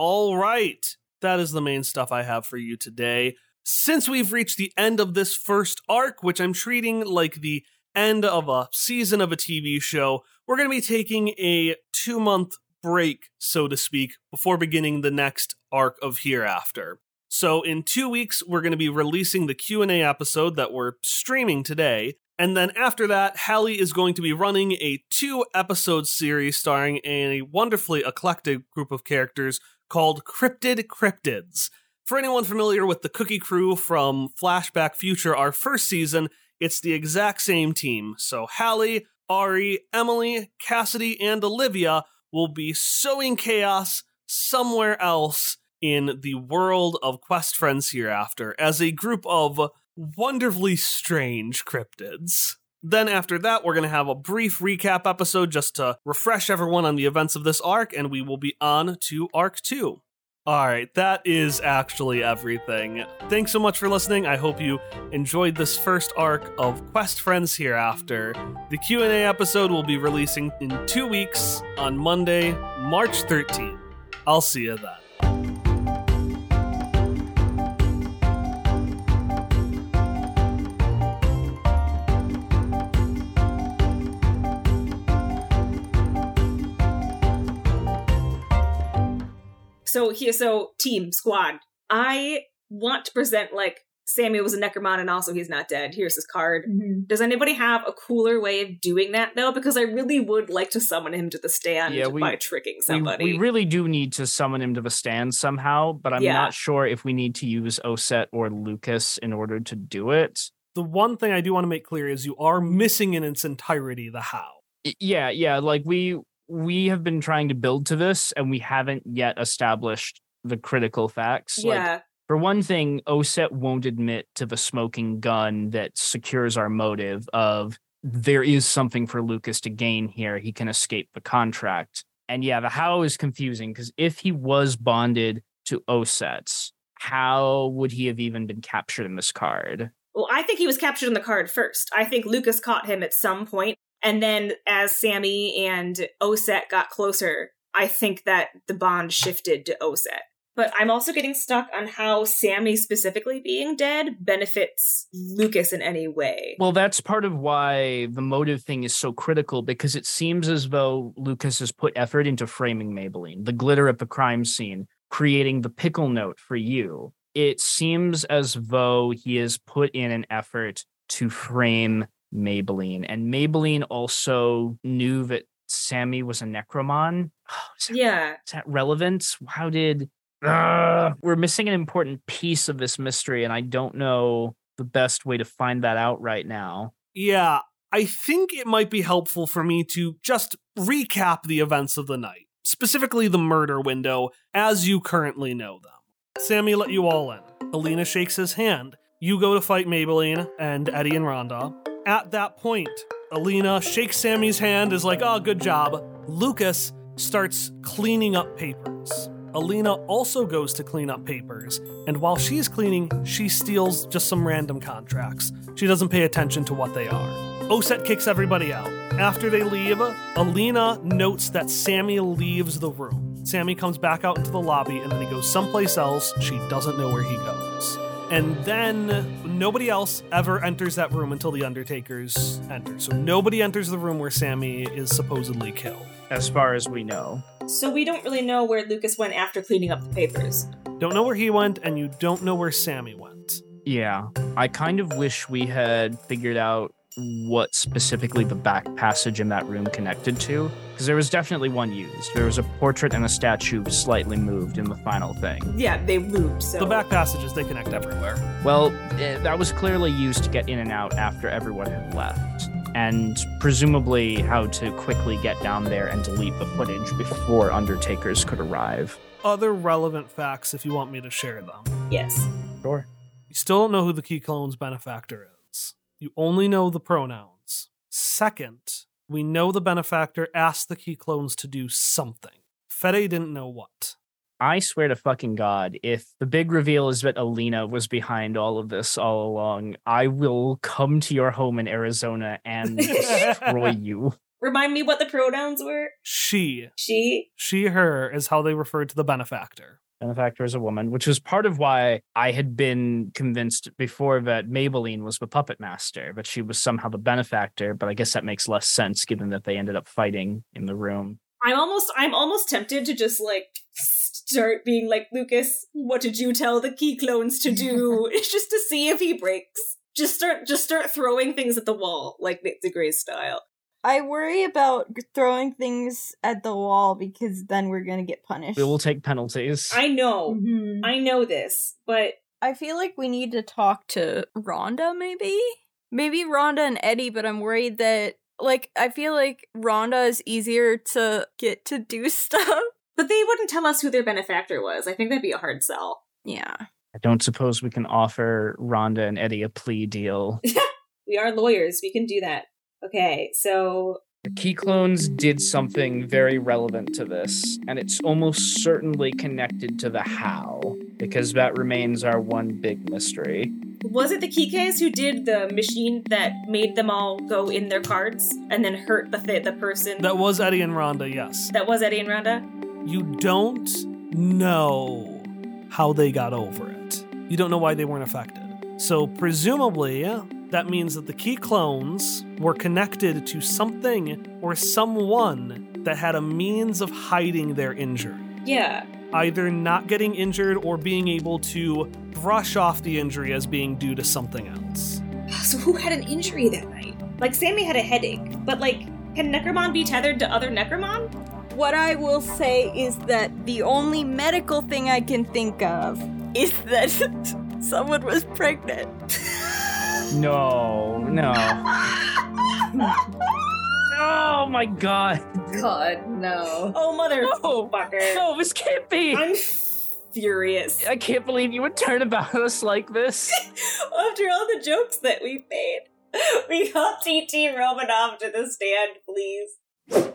All right, that is the main stuff I have for you today. Since we've reached the end of this first arc, which I'm treating like the end of a season of a TV show, we're going to be taking a two month break, so to speak, before beginning the next arc of Hereafter. So in 2 weeks we're going to be releasing the Q&A episode that we're streaming today, and then after that Hallie is going to be running a two episode series starring a wonderfully eclectic group of characters called Cryptid Cryptids. For anyone familiar with the Cookie Crew from Flashback Future, our first season, it's the exact same team. So Hallie, Ari, Emily, Cassidy, and Olivia will be sowing chaos somewhere else in the world of Quest Friends Hereafter as a group of wonderfully strange cryptids. Then, after that, we're going to have a brief recap episode just to refresh everyone on the events of this arc, and we will be on to Arc 2. All right, that is actually everything. Thanks so much for listening. I hope you enjoyed this first arc of Quest Friends Hereafter. The Q&A episode will be releasing in 2 weeks on Monday, March 13th. I'll see you then. So here, so team squad. I want to present like Sammy was a Necromon and also he's not dead. Here's his card. Mhm. Does anybody have a cooler way of doing that though? Because I really would like to summon him to the stand Yeah, we- by tricking somebody. we really do need to summon him to the stand somehow, but I'm Yeah. not sure if we need to use Oset or Lucas in order to do it. The one thing I do want to make clear is you are missing in its entirety the how. Yeah, yeah, like we we have been trying to build to this and we haven't yet established the critical facts. Like yeah, For one thing, Oset won't admit to the smoking gun that secures our motive of there is something for Lucas to gain here. He can escape the contract. And yeah, the how is confusing because if he was bonded to Oset, how would he have even been captured in this card? Well, I think he was captured in the card first. I think Lucas caught him at some point, and then as Sammy and Oset got closer, I think that the bond shifted to Oset. But I'm also getting stuck on how Sammy specifically being dead benefits Lucas in any way. Well, that's part of why the motive thing is so critical because it seems as though Lucas has put effort into framing Maybelline, the glitter at the crime scene, creating the pickle note for you. It seems as though he has put in an effort to frame Maybelline. And Maybelline also knew that Sammy was a Necromon. Is that, yeah, is that relevant? How did. Ugh. we're missing an important piece of this mystery, and I don't know the best way to find that out right now. Yeah, I think it might be helpful for me to just recap the events of the night, specifically the murder window as you currently know them. Sammy let you all in. Alina shakes his hand. You go to fight Maybelline and Eddie and Rhonda. At that point, Alina shakes Sammy's hand, is like, oh, good job. Lucas starts cleaning up papers. Alina also goes to clean up papers, and while she's cleaning, she steals just some random contracts. She doesn't pay attention to what they are. Oset kicks everybody out, After they leave, Alina notes that Sammy leaves the room. Sammy comes back out into the lobby and then he goes someplace else. She doesn't know where he goes. And then nobody else ever enters that room until the Undertakers enter. So nobody enters the room where Sammy is supposedly killed. As far as we know. So we don't really know where Lucas went after cleaning up the papers. Don't know where he went, and you don't know where Sammy went. Yeah. I kind of wish we had figured out what specifically the back passage in that room connected to because there was definitely one used there was a portrait and a statue slightly moved in the final thing Yeah, they moved. So The back passages, they connect everywhere. well eh, that was clearly used to get in and out after everyone had left and presumably how to quickly get down there and delete the footage before undertakers could arrive Other relevant facts, if you want me to share them. yes. sure You still don't know who the Key Clone's benefactor is. You only know the pronouns. Second, we know the benefactor asked the Key Clones to do something. Fede didn't know what. I swear to fucking God, if the big reveal is that Alina was behind all of this all along, I will come to your home in Arizona and destroy you. Remind me what the pronouns were. She, She. she, her is how they referred to the benefactor. Benefactor is a woman, which was part of why I had been convinced before that Maybelline was the puppet master, but she was somehow the benefactor. But I guess that makes less sense given that they ended up fighting in the room. I'm almost. I'm almost tempted to just like start being like Lucas. What did you tell the key clones to do? It's just to see if he breaks. Just start. Just start throwing things at the wall like the Grey style. I worry about throwing things at the wall because then we're gonna get punished. We will take penalties. I know. Mhm. I know this, but I feel like we need to talk to Rhonda, maybe? Maybe Rhonda and Eddie, but I'm worried that, like, I feel like Rhonda is easier to get to do stuff. but they wouldn't tell us who their benefactor was. I think that'd be a hard sell. Yeah. I don't suppose we can offer Rhonda and Eddie a plea deal. We are lawyers. We can do that. Okay, so The key clones did something very relevant to this, and it's almost certainly connected to the how, because that remains our one big mystery. was it the Kikes who did the machine that made them all go in their cards and then hurt the th- the person? That was Eddie and Rhonda, yes. that was Eddie and Rhonda. You don't know how they got over it. You don't know why they weren't affected. So, presumably, that means that the key clones were connected to something or someone that had a means of hiding their injury. Yeah. Either not getting injured or being able to brush off the injury as being due to something else. So who had an injury that night? Like Sammy had a headache, but like, can Necromon be tethered to other Necromon? What I will say is that the only medical thing I can think of is that someone was pregnant. No, no. Oh my god. God, no. Oh mother No. fucker! No, this can't be. I'm furious. I can't believe you would turn about us like this. After all the jokes that we made, we call TT Romanov to the stand, please.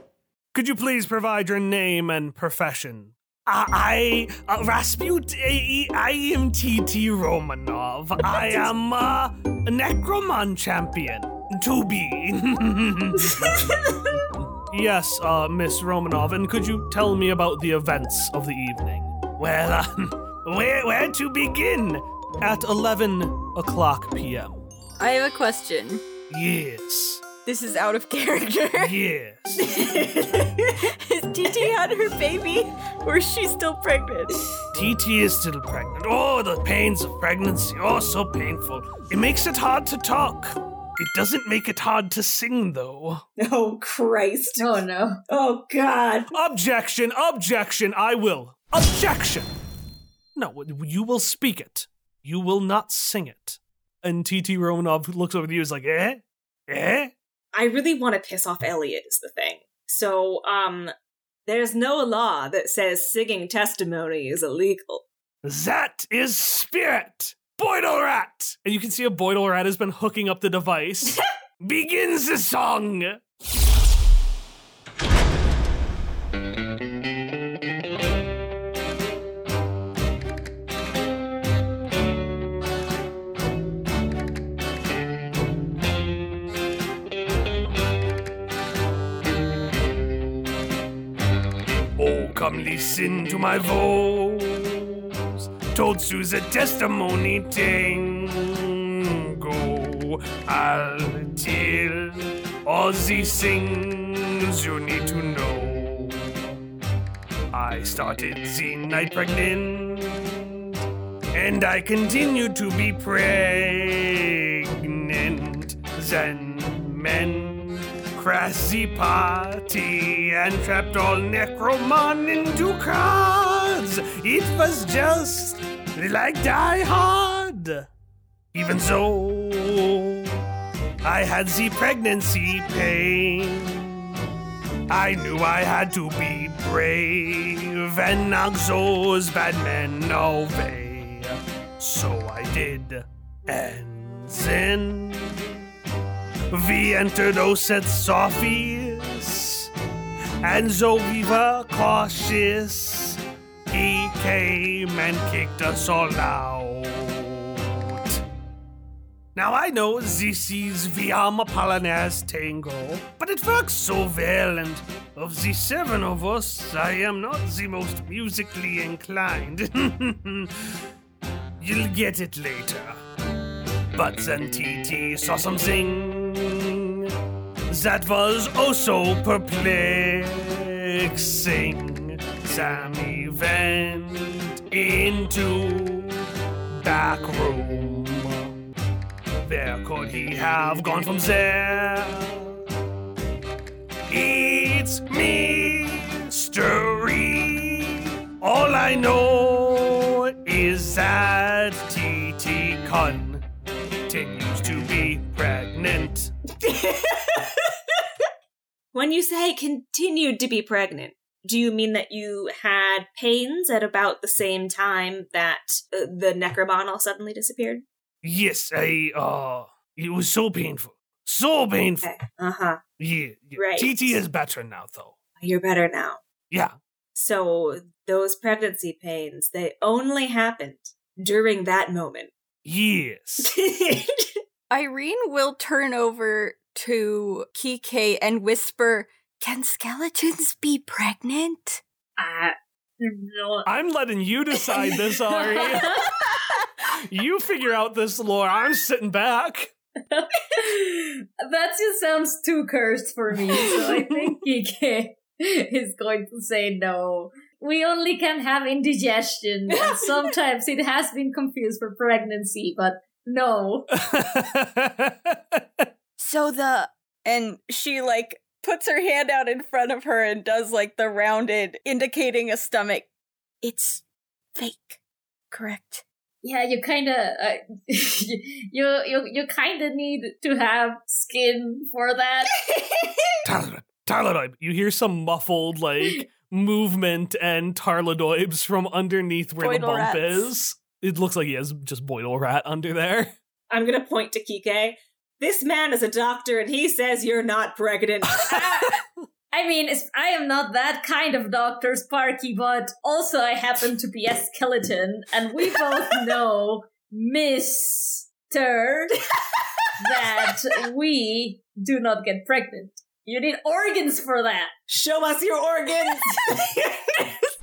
Could you please provide your name and profession? I, I uh, Rasput, I, I am TT Romanov. I am uh, a Necromon champion. To be. yes, uh, Miss Romanov, and could you tell me about the events of the evening? Well, um, where, where to begin? At 11 o'clock p.m. I have a question. Yes, This is out of character. yes. Has TT had her baby, or is she still pregnant? TT is still pregnant. Oh, the pains of pregnancy. Oh, so painful. It makes it hard to talk. It doesn't make it hard to sing, though. oh Christ! Oh no. Oh God! Objection, objection, I will. Objection! No, you will speak it. You will not sing it. And TT Romanov looks over to you and is like, eh? Eh? I really want to piss off Elliot. Is the thing. So, um, there's no law that says singing testimony is illegal. That is spirit! Boidle Rat! And you can see a Boidle Rat has been hooking up the device. Begins the song! Come listen to my vows. Told Sue's a testimony tango. I'll tell all these things you need to know. I started the night pregnant, and I continue to be pregnant. Then men the party and trapped all Necromon into cards. It was just like Die Hard. Even so, I had the pregnancy pain. I knew I had to be brave and knock those bad men away. So I did. And then we entered Oset's office. And we cautious, he came and kicked us all out. Now I know this is Viam Apollinaires Tango, but it works so well, and of the seven of us, I am not the most musically inclined. You'll get it later. But then TT saw something that was oh so perplexing. Sammy went into back room. Where could he have gone from there? It's mystery. All I know is that TT continues to be pregnant. When you say continued to be pregnant, do you mean that you had pains at about the same time that uh, the Necromon all suddenly disappeared? Yes, I, uh, it was so painful. So painful. Okay. Uh huh. Yeah, yeah. Right. TT is better now, though. You're better now. Yeah. So those pregnancy pains, they only happened during that moment. Yes. Irene will turn over to Kike and whisper, Can skeletons be pregnant? Uh, no. I'm letting you decide this, Ari. you figure out this lore. I'm sitting back. that just sounds too cursed for me, so I think Kike is going to say no. We only can have indigestion, and sometimes it has been confused for pregnancy, but no. So the. And she, like, puts her hand out in front of her and does, like, the rounded, indicating a stomach. It's fake, correct? Yeah, you kind of uh, you you you kind of need to have skin for that. Tyler, Tyler, you hear some muffled like movement and Tarladoibs from underneath where the bump rats. is. It looks like he has just Boidle rat under there. I'm gonna point to Kike. This man is a doctor and he says you're not pregnant. I mean, I am not that kind of doctor, Sparky, but also I happen to be a skeleton, and we both know, Mister, that we do not get pregnant. You need organs for that. Show us your organs.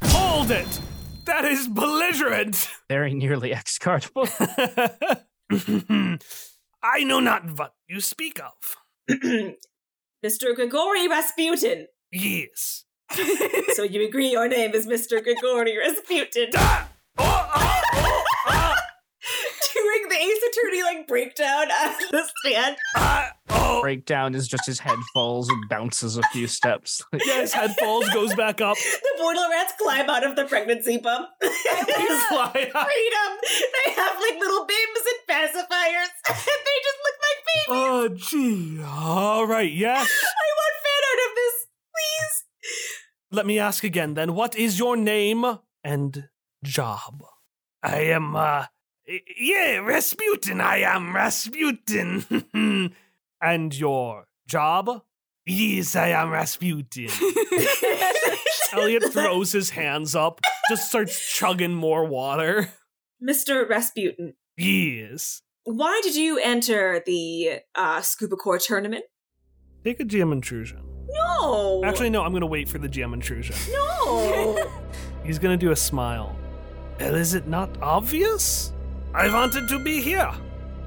Hold it! That is belligerent! Very nearly excardable. I know not what you speak of. Mr. Grigori Rasputin. Yes. so you agree your name is Mr. Grigori Rasputin. Ah! Oh, oh, oh, ah, Doing the Ace Attorney like breakdown at the stand. ah, oh. Breakdown is just his head falls and bounces a few steps. Yeah, his head falls, goes back up. The Boidle rats climb out of the pregnancy bump. they just Fly out. freedom. They have like little bims and pacifiers. and they just look like babies. Oh, gee. All right, yes. I want fan art of this, please. Let me ask again then. What is your name and job? I am, uh, y- yeah, Rasputin. I am Rasputin. and your job? Yes, I am Rasputin. Elliot throws his hands up, just starts chugging more water. Mr. Rasputin, Yes. why did you enter the uh, Scuba Corps tournament? Take a GM intrusion. No. Actually, no, I'm gonna wait for the GM intrusion. no. He's gonna do a smile. Well, is it not obvious? I wanted to be here.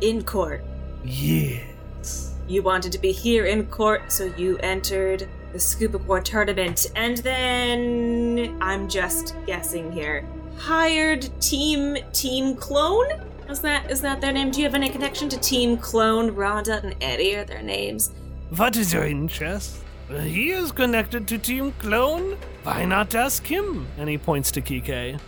in court. Yes. You wanted to be here in court, so you entered the Scuba War tournament, and then I'm just guessing here. Hired Team Team Clone? Is that is that their name? Do you have any connection to Team Clone? Rhonda and Eddie are their names. What is your interest? He is connected to Team Clone. Why not ask him? And he points to Kike.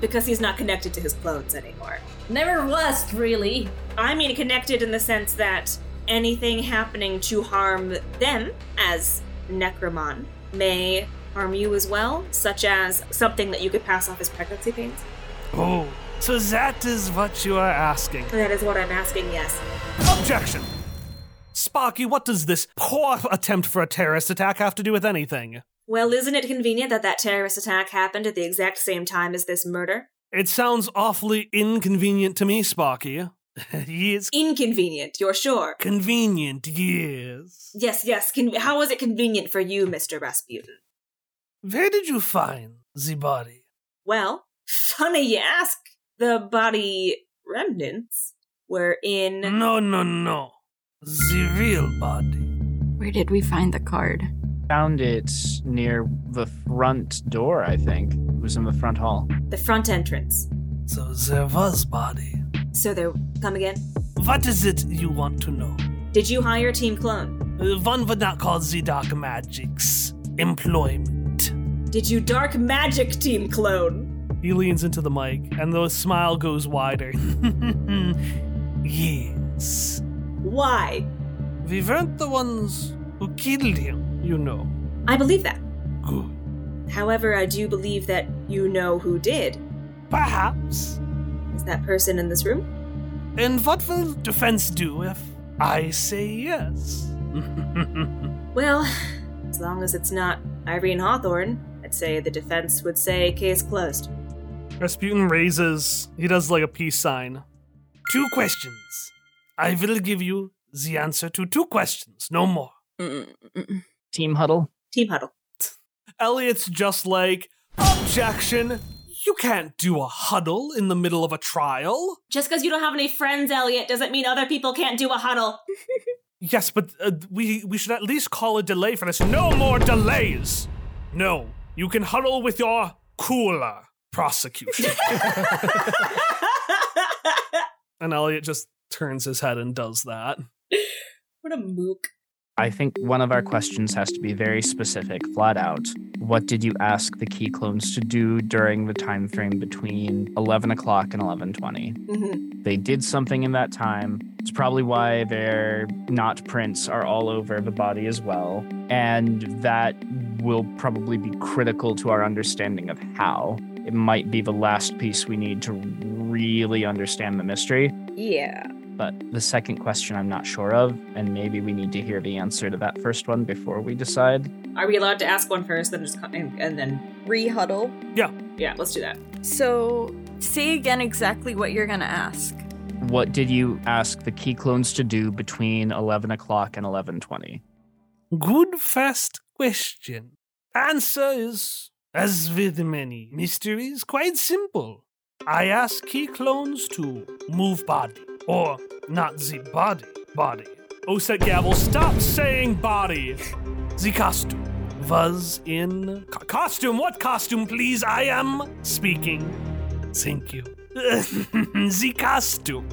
Because he's not connected to his clones anymore. never was really. I mean connected in the sense that anything happening to harm them as Necromon may harm you as well, such as something that you could pass off as pregnancy pains. Oh, so that is what you are asking. That is what I'm asking, yes. Objection! Sparky, what does this poor attempt for a terrorist attack have to do with anything? Well, isn't it convenient that that terrorist attack happened at the exact same time as this murder? It sounds awfully inconvenient to me, Sparky. yes, Inconvenient, you're sure? convenient, yes. Yes, yes. Con- how was it convenient for you, Mr. Rasputin? Where did you find the body? Well, funny you ask. The body remnants were in. No, no, no. The real body. Where did we find the card? Found it near the front door, I think. It was in the front hall. the front entrance. So there was body. So there, come again. What is it you want to know? Did you hire Team Clone? Uh, One would not call the dark magics employment. Did you dark magic Team Clone? He leans into the mic, and the smile goes wider. yes. Why? We weren't the ones who killed him, you know. I believe that. Good. However, I do believe that you know who did. Perhaps. Is that person in this room? And what will defense do if I say yes? Well, as long as it's not Irene Hawthorne, I'd say the defense would say case closed. Rasputin raises, he does like a peace sign. Two questions. I will give you the answer to two questions, no more. Mm-mm-mm. Team huddle. Team huddle. Elliot's just like, objection! You can't do a huddle in the middle of a trial. Just because you don't have any friends, Elliot, doesn't mean other people can't do a huddle. Yes, but uh, we we should at least call a delay for this. No more delays. No, you can huddle with your cooler prosecution. and Elliot just turns his head and does that. what a mook. I think one of our questions has to be very specific, flat out. What did you ask the key clones to do during the time frame between 11 o'clock and 11:20? Mhm. They did something in that time. It's probably why their not prints are all over the body as well, and that will probably be critical to our understanding of how. It might be the last piece we need to really understand the mystery. Yeah. But the second question I'm not sure of, and maybe we need to hear the answer to that first one before we decide. Are we allowed to ask one first, then just and, and then Rehuddle. yeah, Yeah, let's do that. So, say again exactly what you're gonna ask. What did you ask the key clones to do between 11 o'clock and 11:20? Good first question. Answer is, as with many mysteries, quite simple. I ask key clones to move body, or not the body, body. Oset Gavel, stop saying body. The costume was in Co- costume. What costume, please? I am speaking. Thank you. the costume.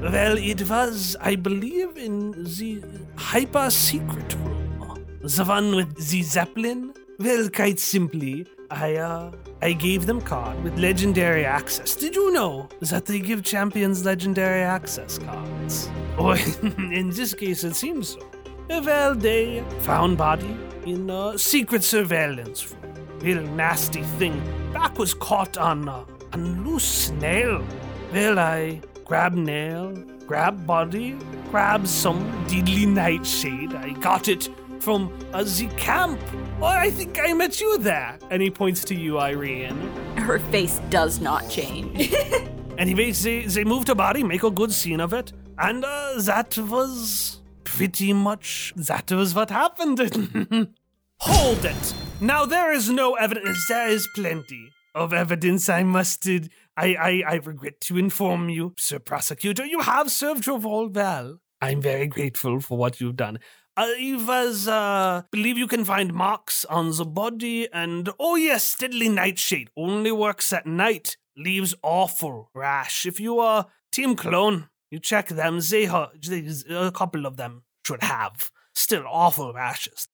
Well, it was, I believe, in the hyper secret room. The one with the Zeppelin? Well, quite simply, I, uh, I gave them card with legendary access. Did you know that they give champions legendary access cards? Or in this case, it seems so. Well, they found body in a secret surveillance room. Real nasty thing. Back was caught on a loose nail. Well, I grab nail, grab body, grab some deadly nightshade. I got it from uh, the camp. Oh, I think I met you there. And he points to you, Irene. Her face does not change. Anyways, they, they moved a body, make a good scene of it. And uh, that was pretty much that was what happened. Hold it! Now there is no evidence. There is plenty of evidence. I must. I, I, I regret to inform you, Sir Prosecutor, you have served your role well. I'm very grateful for what you've done. I was, uh, believe you can find marks on the body, and oh yes, Deadly Nightshade only works at night, leaves awful rash. If you are Team Clone, you check them. They, they a couple of them should have still awful rashes.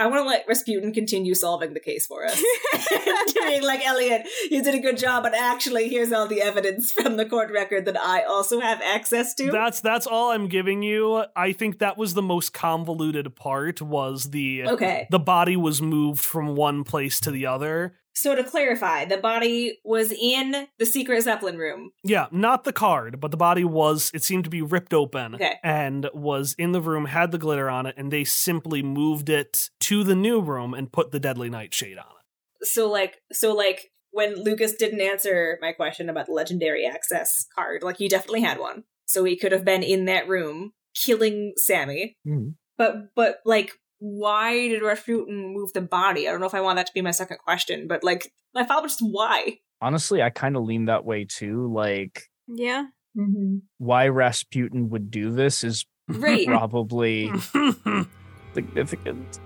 I want to let Rasputin continue solving the case for us. Being like, Elliot, you did a good job, but actually, here's all the evidence from the court record that I also have access to. That's that's all I'm giving you. I think that was the most convoluted part. Was the okay. the body was moved from one place to the other. So to clarify, the body was in the secret Zeppelin room. Yeah, not the card, but the body was. It seemed to be ripped open Okay. and was in the room, had the glitter on it, and they simply moved it to the new room and put the deadly nightshade on it. So like, so like when Lucas didn't answer my question about the legendary access card, like he definitely had one, so he could have been in that room killing Sammy. Mhm. But but like, why did Rasputin move the body? I don't know if I want that to be my second question, but like, my thought was just why. Honestly, I kind of lean that way too. Like, Yeah. Mm-hmm. why Rasputin would do this is Right. probably significant.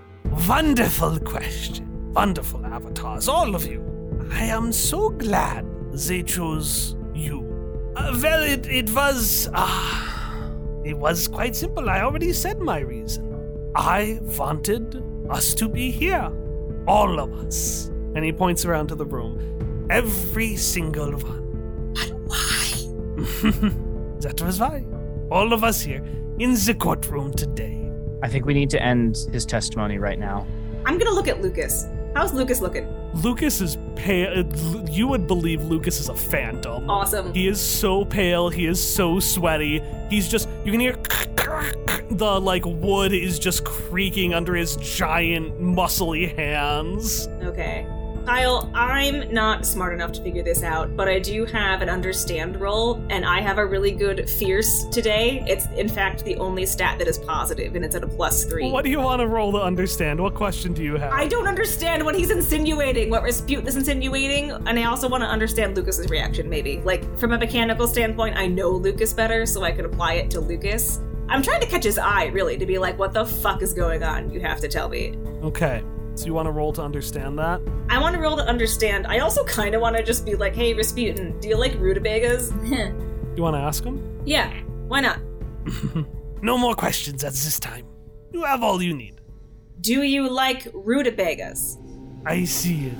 Wonderful question. Wonderful avatars, all of you. I am so glad they chose you. Uh, well, it, it was. Ah, it was quite simple. I already said my reason. I wanted us to be here. All of us. And he points around to the room. Every single one. But why? that was why. All of us here in the courtroom today. I think we need to end his testimony right now. I'm gonna look at Lucas. How's Lucas looking? Lucas is pale. Uh, you would believe Lucas is a phantom. Awesome. He is so pale. He is so sweaty. He's just. You can hear the like wood is just creaking under his giant muscly hands. Okay. Kyle, I'm not smart enough to figure this out, but I do have an understand roll, and I have a really good fierce today. It's, in fact, the only stat that is positive, and it's at a plus three. What do you want to roll to understand? What question do you have? I don't understand what he's insinuating, what Rasputin is insinuating, and I also want to understand Lucas's reaction, maybe. Like, from a mechanical standpoint, I know Lucas better, so I could apply it to Lucas. I'm trying to catch his eye, really, to be like, what the fuck is going on? You have to tell me. Okay. So you want to roll to understand that? I want to roll to understand. I also kind of want to just be like, hey, Rasputin, do you like rutabagas? You want to ask him? Yeah, why not? No more questions at this time. You have all you need. Do you like rutabagas? I see. it.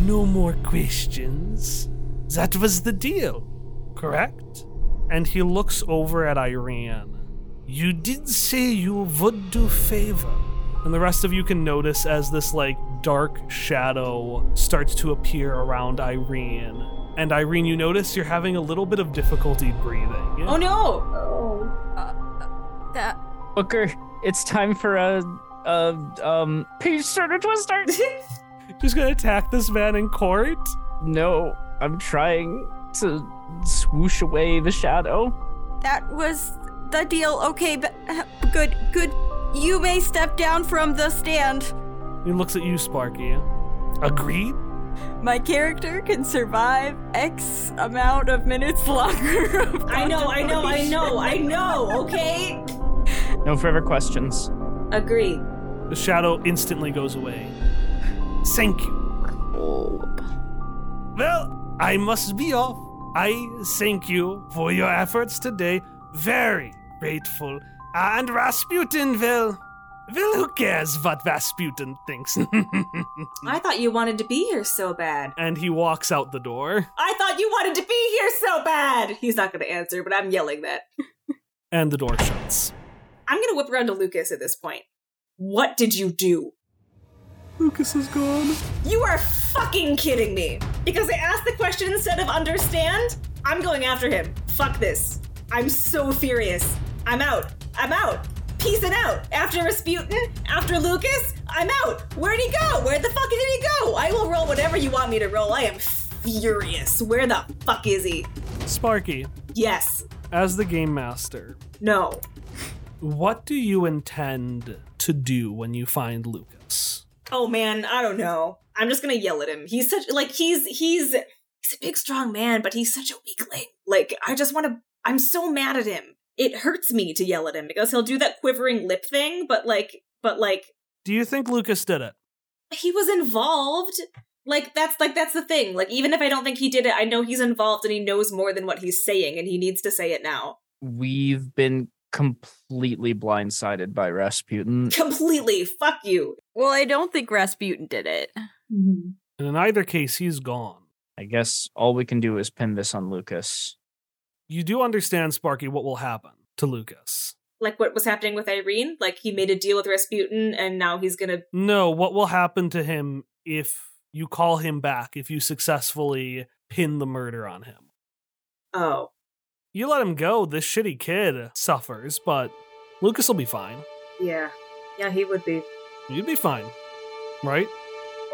No more questions. That was the deal, correct? And he looks over at Irene. You did say you would do favor. And the rest of you can notice as this, like, dark shadow starts to appear around Irene. And Irene, you notice you're having a little bit of difficulty breathing. Oh no! Oh. That Booker, it's time for a, a um page turner twister. Just gonna attack this man in court? no, I'm trying to swoosh away the shadow. that was the deal. Okay, but uh, good, good. You may step down from the stand. He looks at you, Sparky. Agreed? My character can survive X amount of minutes longer. of I know, I know, I know, I know, okay? No further questions. Agreed. The shadow instantly goes away. Thank you. Well, I must be off. I thank you for your efforts today. Very grateful. Uh, and Rasputin, well, well, who cares what Rasputin thinks? I thought you wanted to be here so bad. and he walks out the door, I thought you wanted to be here so bad! He's not gonna answer, but I'm yelling that. and the door shuts. I'm gonna whip around to Lucas at this point. What did you do? Lucas is gone. You are fucking kidding me! Because I asked the question instead of understand? I'm going after him. Fuck this. I'm so furious. I'm out. I'm out. Peacing out. After Rasputin, after Lucas, I'm out. Where'd he go? Where the fuck did he go? I will roll whatever you want me to roll. I am furious. Where the fuck is he? Sparky, Yes. as the game master, No. What do you intend to do when you find Lucas? Oh man, I don't know. I'm just gonna yell at him. He's such like he's he's he's a big strong man, but he's such a weakling. Like I just want to. I'm so mad at him. It hurts me to yell at him because he'll do that quivering lip thing, but like, but like Do you think Lucas did it? he was involved. Like that's like that's the thing. Like even if I don't think he did it, I know he's involved and he knows more than what he's saying, and he needs to say it now. We've been completely blindsided by Rasputin. Completely. Fuck you. Well, I don't think Rasputin did it. Mhm. And in either case, he's gone. I guess all we can do is pin this on Lucas. You do understand, Sparky, what will happen to Lucas. Like what was happening with Irene. Like he made a deal with Rasputin, and now he's gonna. No, what will happen to him if you call him back, if you successfully pin the murder on him? Oh, You let him go, this shitty kid suffers, but Lucas will be fine. yeah, yeah, he would be. You'd be fine, right?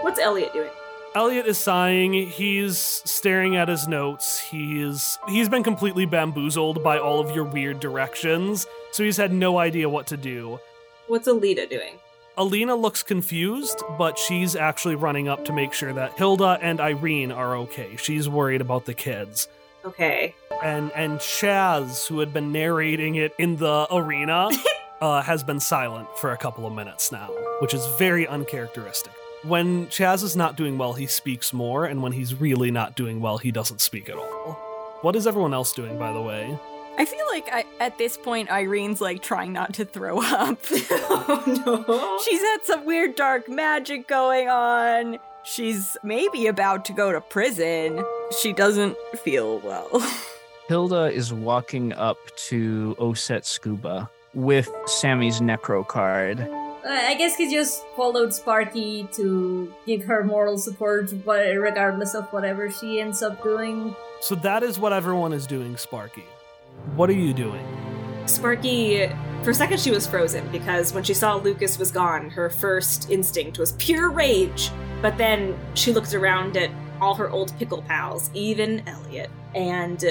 What's Elliot doing? Elliot is sighing. He's staring at his notes. He's he's been completely bamboozled by all of your weird directions, so he's had no idea what to do. What's Alina doing? Alina looks confused, but she's actually running up to make sure that Hilda and Irene are okay. She's worried about the kids. Okay. And and Chaz, who had been narrating it in the arena, uh, has been silent for a couple of minutes now, which is very uncharacteristic. When Chaz is not doing well, he speaks more, and when he's really not doing well, he doesn't speak at all. What is everyone else doing, by the way? I feel like I, at this point, Irene's like trying not to throw up. oh no. She's had some weird dark magic going on. She's maybe about to go to prison. She doesn't feel well. Hilda is walking up to Oset Scuba with Sammy's necro card. Uh, I guess he just followed Sparky to give her moral support, but regardless of whatever she ends up doing. So that is what everyone is doing, Sparky. What are you doing? Sparky, for a second, she was frozen because when she saw Lucas was gone, her first instinct was pure rage. But then she looked around at all her old pickle pals, even Elliot. And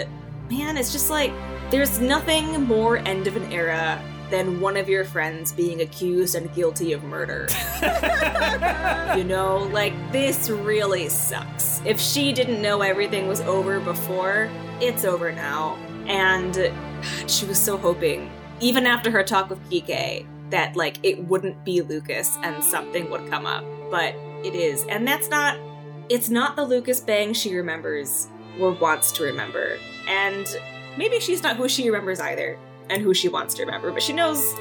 man, it's just like there's nothing more end of an era than one of your friends being accused and guilty of murder. you know, like this really sucks. If she didn't know everything was over before, it's over now. And she was so hoping, even after her talk with Kike, that like it wouldn't be Lucas and something would come up. But it is. And that's not it's not the Lucas Bang she remembers or wants to remember. And maybe she's not who she remembers either and who she wants to remember, but she knows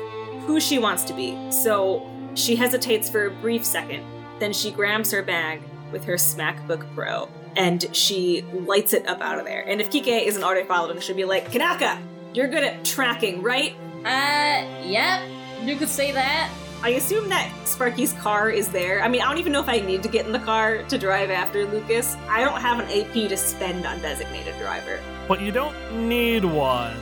who she wants to be. So she hesitates for a brief second. Then she grabs her bag with her SmackBook Pro and she lights it up out of there. And if Kike isn't already following, she'll be like, Kanaka, you're good at tracking, right? Uh, yep. you could say that. I assume that Sparky's car is there. I mean, I don't even know if I need to get in the car to drive after Lucas. I don't have an AP to spend on designated driver. But you don't need one.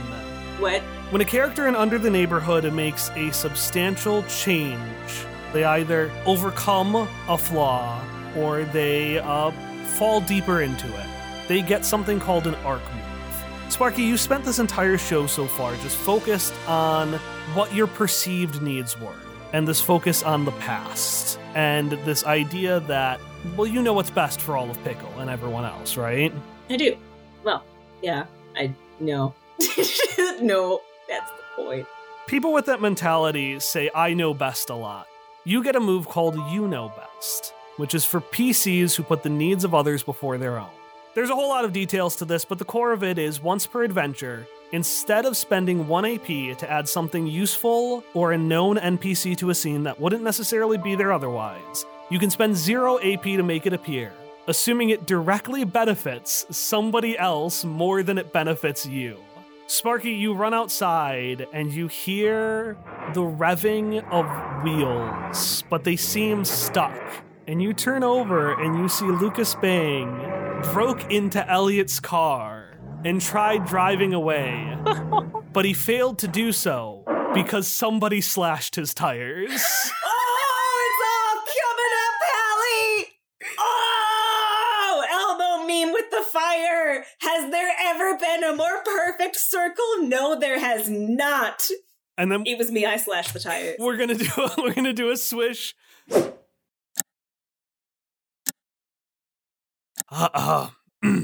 What? When a character in Under the Neighborhood makes a substantial change, they either overcome a flaw or they uh, fall deeper into it. They get something called an arc move. Sparky, you spent this entire show so far just focused on what your perceived needs were, and this focus on the past, and this idea that, well, you know what's best for all of Pickle and everyone else, right? I do. Well, yeah, I know. no, that's the point. People with that mentality say, I know best a lot. You get a move called You Know Best, which is for PCs who put the needs of others before their own. There's a whole lot of details to this, but the core of it is once per adventure, instead of spending 1 AP to add something useful or a known NPC to a scene that wouldn't necessarily be there otherwise, you can spend 0 AP to make it appear, assuming it directly benefits somebody else more than it benefits you. Sparky, you run outside and you hear the revving of wheels, but they seem stuck. And you turn over and you see Lucas Bang broke into Elliot's car and tried driving away. but he failed to do so because somebody slashed his tires. Oh, it's all coming up, Hallie! Oh, elbow meme with the fire. Has there ever been a more perfect circle? No, there has not. And then It was me. I slashed the tire. we're gonna do A, we're gonna do a swish. Uh, uh,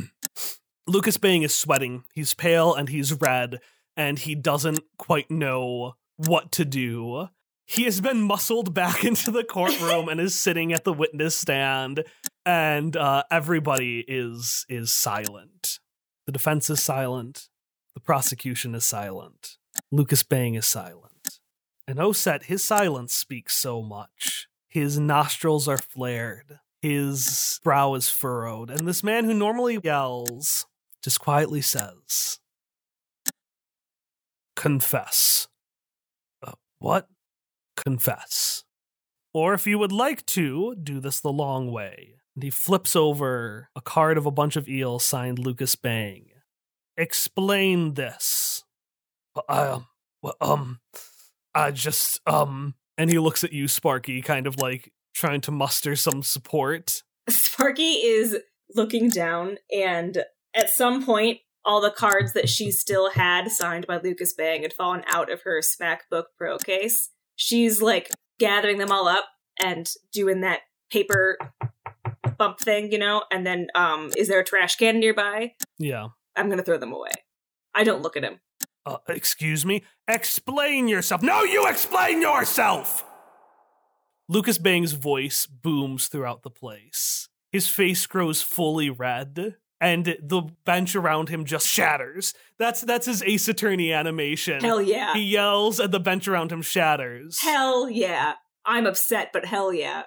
Lucas Bang is sweating. He's pale and he's red, and he doesn't quite know what to do. He has been muscled back into the courtroom and is sitting at the witness stand, and uh, everybody is is silent. The defense is silent. The prosecution is silent. Lucas Bang is silent. And Oset, his silence speaks so much. His nostrils are flared. His brow is furrowed. And this man who normally yells just quietly says, Confess. Uh, what? Confess. Or if you would like to, do this the long way. And he flips over a card of a bunch of eels signed Lucas Bang. Explain this. I, um, well, um, I just, um, and he looks at you, Sparky, kind of like trying to muster some support. Sparky is looking down, and at some point, all the cards that she still had signed by Lucas Bang had fallen out of her SmackBook Pro case. She's like gathering them all up and doing that paper bump thing, you know. And then, um, is there a trash can nearby? Yeah. I'm gonna throw them away. I don't look at him. Uh, excuse me? Explain yourself. No, you explain yourself! Lucas Bang's voice booms throughout the place. His face grows fully red, and the bench around him just shatters. That's that's his Ace Attorney animation. Hell yeah. He yells, and the bench around him shatters. Hell yeah. I'm upset, but hell yeah.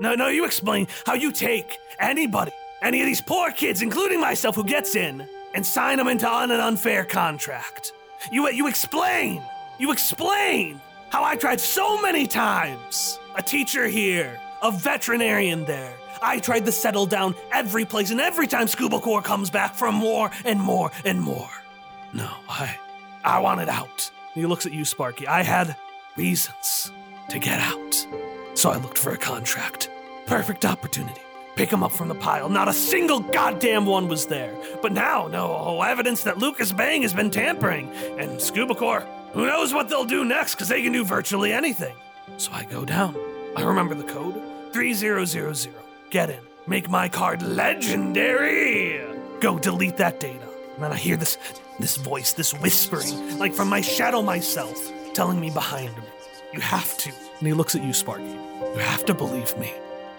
No, no, you explain how you take anybody, any of these poor kids, including myself, who gets in, and sign them into an unfair contract. You, you explain, you explain how I tried so many times. A teacher here, a veterinarian there. I tried to settle down every place, and every time Scuba Corps comes back for more and more and more. No, I, I wanted out. He looks at you, Sparky. I had reasons to get out. So I looked for a contract. Perfect opportunity. Pick him up from the pile. Not a single goddamn one was there. But now, no evidence that Lucas Bang has been tampering. And Scuba Corps, who knows what they'll do next because they can do virtually anything. So I go down. I remember the code 3000. Get in. Make my card legendary. Go delete that data. And then I hear this this voice, this whispering, like from my shadow myself, telling me behind me. You have to. And he looks at you, Sparky. You have to believe me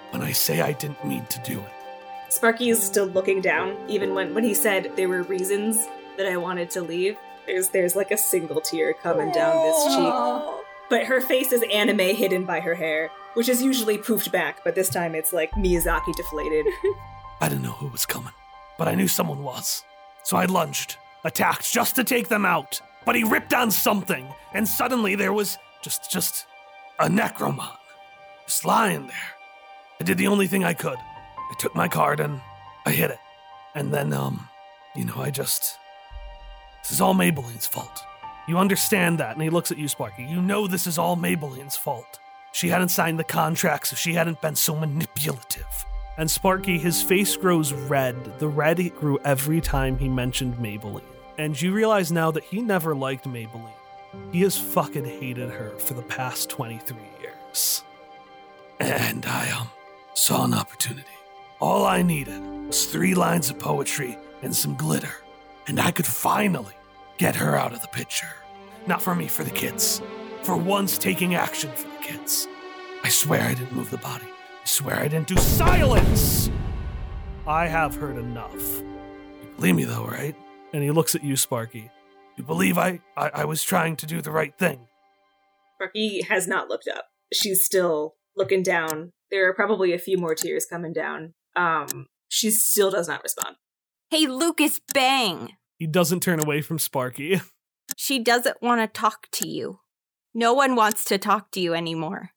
when I say I didn't mean to do it. Sparky is still looking down, even when, when he said there were reasons that I wanted to leave. There's there's like a single tear coming down this cheek. But her face is anime hidden by her hair, which is usually poofed back, but this time it's like Miyazaki deflated. I didn't know who was coming, but I knew someone was. So I lunged, attacked just to take them out. But he ripped on something, and suddenly there was just just a necromon. Just lying there. I did the only thing I could. I took my card and I hit it. And then, um, you know, I just. This is all Maybelline's fault. You understand that. And he looks at you, Sparky. You know this is all Maybelline's fault. She hadn't signed the contract, so she hadn't been so manipulative. And Sparky, his face grows red. The red grew every time he mentioned Maybelline. And you realize now that he never liked Maybelline. He has fucking hated her for the past 23 years. And I, um, saw an opportunity. All I needed was three lines of poetry and some glitter. And I could finally get her out of the picture. Not for me, for the kids. For once taking action for the kids. I swear I didn't move the body. I swear I didn't do silence! I have heard enough. You believe me though, right? And he looks at you, Sparky. You believe I, I, I was trying to do the right thing? Sparky has not looked up. She's still looking down. There are probably a few more tears coming down. Um, she still does not respond. Hey, Lucas Bang. He doesn't turn away from Sparky. She doesn't want to talk to you. No one wants to talk to you anymore.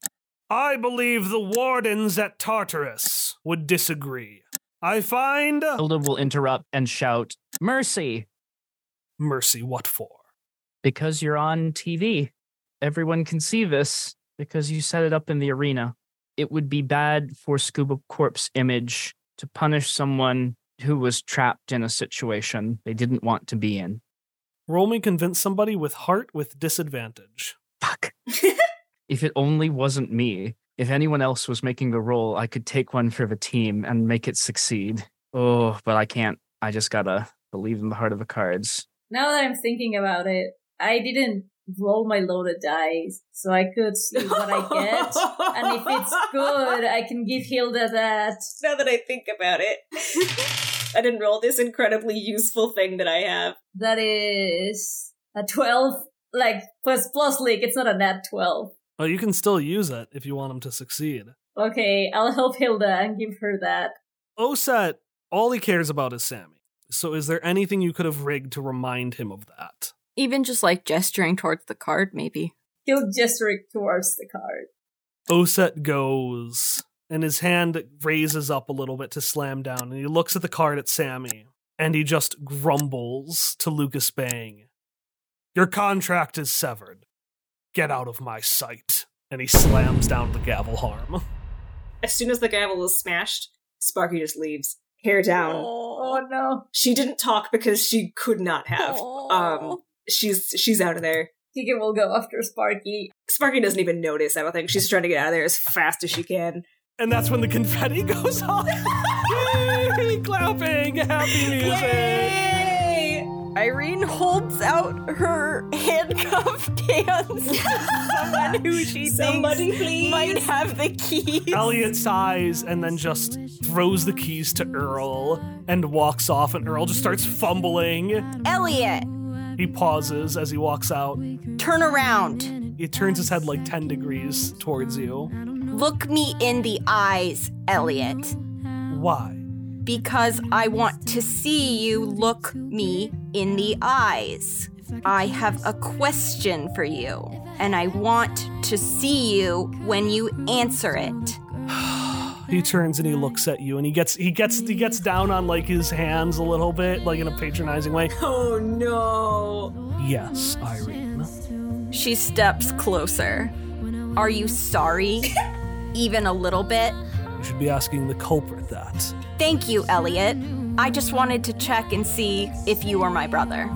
I believe the wardens at Tartarus would disagree. I find uh, Hilda will interrupt and shout, Mercy, mercy. What for? because you're on TV. Everyone can see this because you set it up in the arena. It would be bad for Scuba Corps' image to punish someone who was trapped in a situation they didn't want to be in. Roll me convince somebody with heart with disadvantage. Fuck. if it only wasn't me, if anyone else was making the roll, I could take one for the team and make it succeed. Oh, but I can't. I just gotta believe in the heart of the cards. Now that I'm thinking about it, I didn't roll my loaded dice, so I could see what I get. and if it's good, I can give Hilda that. now that I think about it, I didn't roll this incredibly useful thing that I have. That is a 12, like, plus, plus leak. It's not a nat 12. Oh, you can still use it if you want him to succeed. Okay, I'll help Hilda and give her that. Oset, all he cares about is Sammy. So is there anything you could have rigged to remind him of that? Even just like gesturing towards the card, maybe. He'll gesture towards the card. Oset goes, and his hand raises up a little bit to slam down, and he looks at the card at Sammy, and he just grumbles to Lucas Bang, Your contract is severed. Get out of my sight. And he slams down the gavel harm. As soon as the gavel is smashed, Sparky just leaves, hair down. Oh no. She didn't talk because she could not have. Um, she's she's out of there. Tika will go after Sparky. Sparky doesn't even notice. I don't think she's trying to get out of there as fast as she can. And that's when the confetti goes off. Yay! Clapping! Happy music! Yay! Irene holds out her handcuffed hands to someone who she Somebody thinks please. might have the keys. Elliot sighs and then just throws the keys to Earl and walks off, and Earl just starts fumbling. Elliot, He pauses as he walks out. turn around. He turns his head like 10 degrees towards you. Look me in the eyes, Elliot. Why? Because I want to see you look me in the eyes. I have a question for you, and I want to see you when you answer it. He turns and he looks at you and he gets he gets he gets down on like his hands a little bit, like in a patronizing way. Oh no. Yes, Irene. She steps closer. Are you sorry? Even a little bit? You should be asking the culprit that. Thank you, Elliot. I just wanted to check and see if you were my brother.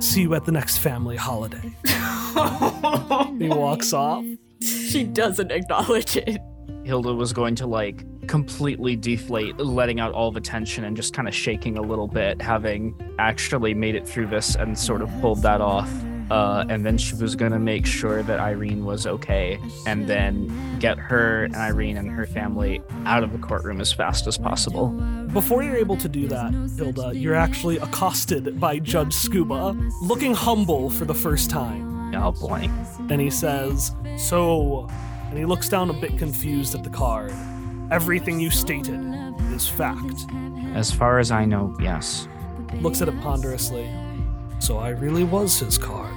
See you at the next family holiday. he walks off. She doesn't acknowledge it. Hilda was going to like completely deflate, letting out all the tension and just kind of shaking a little bit, having actually made it through this and sort of pulled that off. Uh, and then she was going to make sure that Irene was okay and then get her and Irene and her family out of the courtroom as fast as possible. Before you're able to do that, Hilda, you're actually accosted by Judge Scuba, looking humble for the first time. Oh boy. And he says, So, and he looks down a bit confused at the card. Everything you stated is fact. As far as I know, yes. Looks at it ponderously. So I really was his card.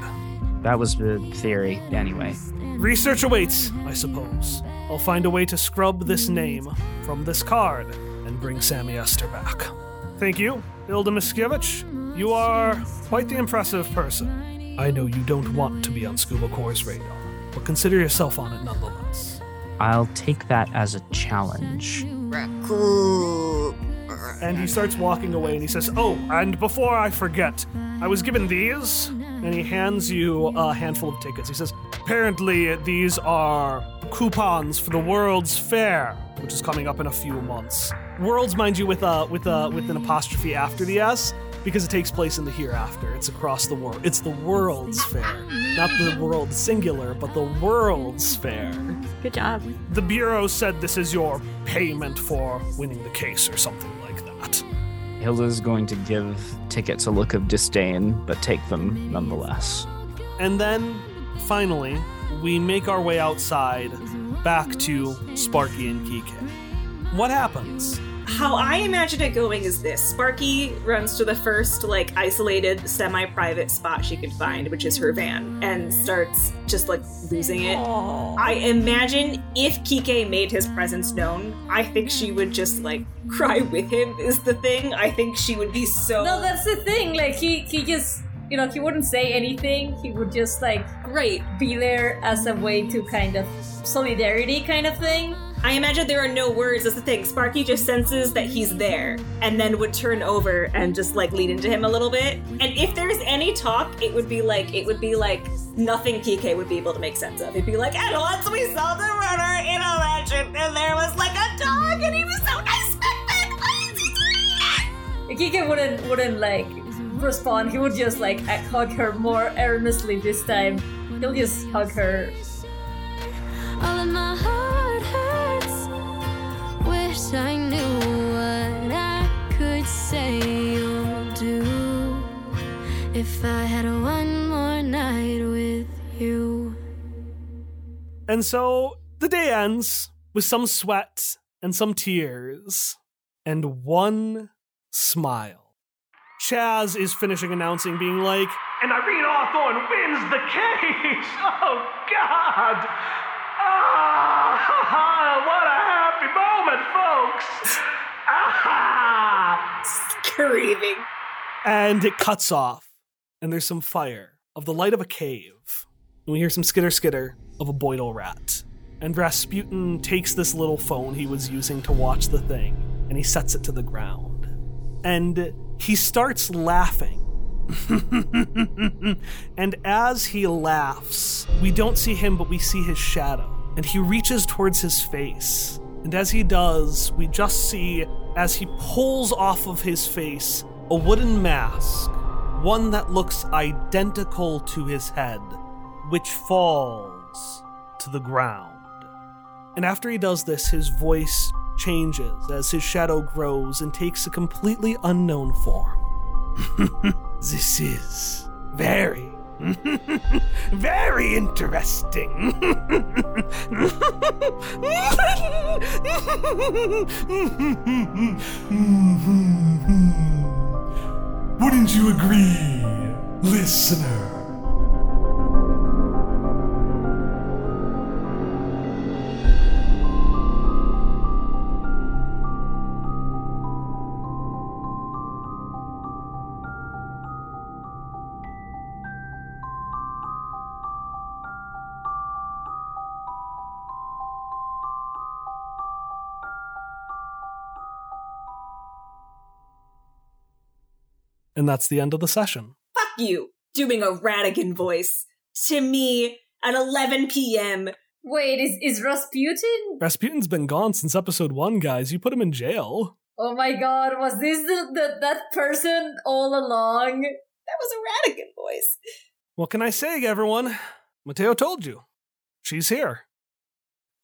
That was the theory, anyway. Research awaits, I suppose. I'll find a way to scrub this name from this card and bring Sammy Esther back. Thank you, Hilda Miskiewicz. You are quite the impressive person. I know you don't want to be on Scuba Corps' radar, but consider yourself on it nonetheless. I'll take that as a challenge. And he starts walking away and he says, Oh, and before I forget, I was given these. And he hands you a handful of tickets. He says, Apparently, these are coupons for the World's Fair, which is coming up in a few months. Worlds, mind you, with a with a with an apostrophe after the S, because it takes place in the hereafter. It's across the world. It's the World's Fair, not the world singular, but the World's Fair. Good job. The Bureau said this is your payment for winning the case or something like that. Hilda's going to give tickets a look of disdain, but take them nonetheless. And then, finally, we make our way outside back to Sparky and Kike. What happens? How I imagine it going is this Sparky runs to the first, like, isolated, semi private spot she could find, which is her van, and starts just, like, losing it. I imagine if Kike made his presence known, I think she would just, like, cry with him, is the thing. I think she would be so. No, that's the thing. Like he he just you know he wouldn't say anything. He would just like great. be there as a way to kind of solidarity kind of thing. I imagine there are no words. That's the thing. Sparky just senses that he's there and then would turn over and just like lean into him a little bit. And if there's any talk, it would be like it would be like nothing PK would be able to make sense of. It'd be like, and once we saw the runner in a legend, and there was like a dog, and he was so nice? Kike wouldn't wouldn't like respond. He would just like hug her more earnestly this time. He'll just hug her. All of my heart hurts. Wish I knew what I could say or do. If I had one more night with you. And so the day ends with some sweat and some tears and one smile. Chaz is finishing announcing, being like, And Irene Hawthorne wins the case! Oh, God! Ah, what a happy moment, folks! Ah! Screaming. and it cuts off, and there's some fire of the light of a cave. And we hear some skitter skitter of a Boidal rat. And Rasputin takes this little phone he was using to watch the thing, and he sets it to the ground. And he starts laughing. and as he laughs, we don't see him, but we see his shadow. And he reaches towards his face. And as he does, we just see, as he pulls off of his face, a wooden mask, one that looks identical to his head, which falls to the ground. And after he does this, his voice changes as his shadow grows and takes a completely unknown form. this is very, very interesting. Wouldn't you agree, listener? And that's the end of the session. Fuck you, doing a Radigan voice to me at 11 p.m. Wait, is is Rasputin? Rasputin's been gone since episode one, guys. You put him in jail. Oh my god, was this the, the that person all along? That was a Radigan voice. What can I say, everyone? Mateo told you. She's here.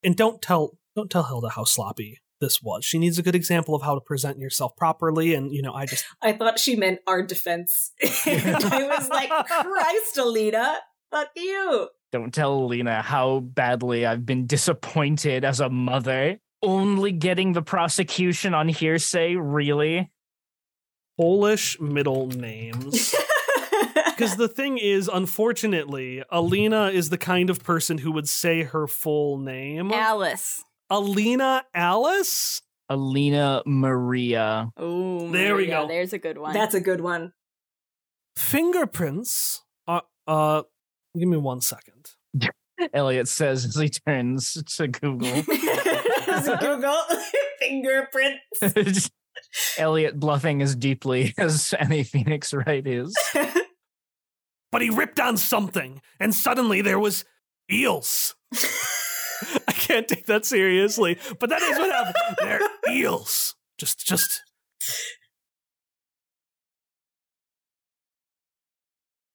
And don't tell don't tell Hilda how sloppy this was. She needs a good example of how to present yourself properly, and you know, I just I thought she meant our defense. I was like, Christ, Alina, fuck you. Don't tell Lena how badly I've been disappointed as a mother. Only getting the prosecution on hearsay, really? Polish middle names. Because the thing is, unfortunately, Alina is the kind of person who would say her full name. Alice. Alina Alice? Alina Maria. Oh, There we go. There's a good one. That's a good one. Fingerprints? Uh, uh, give me one second. Elliot says as he turns to Google. Google fingerprints. Elliot bluffing as deeply as any Phoenix Wright is. But he ripped on something, and suddenly there was eels. I can't take that seriously, but that is what happened. They're eels. Just, just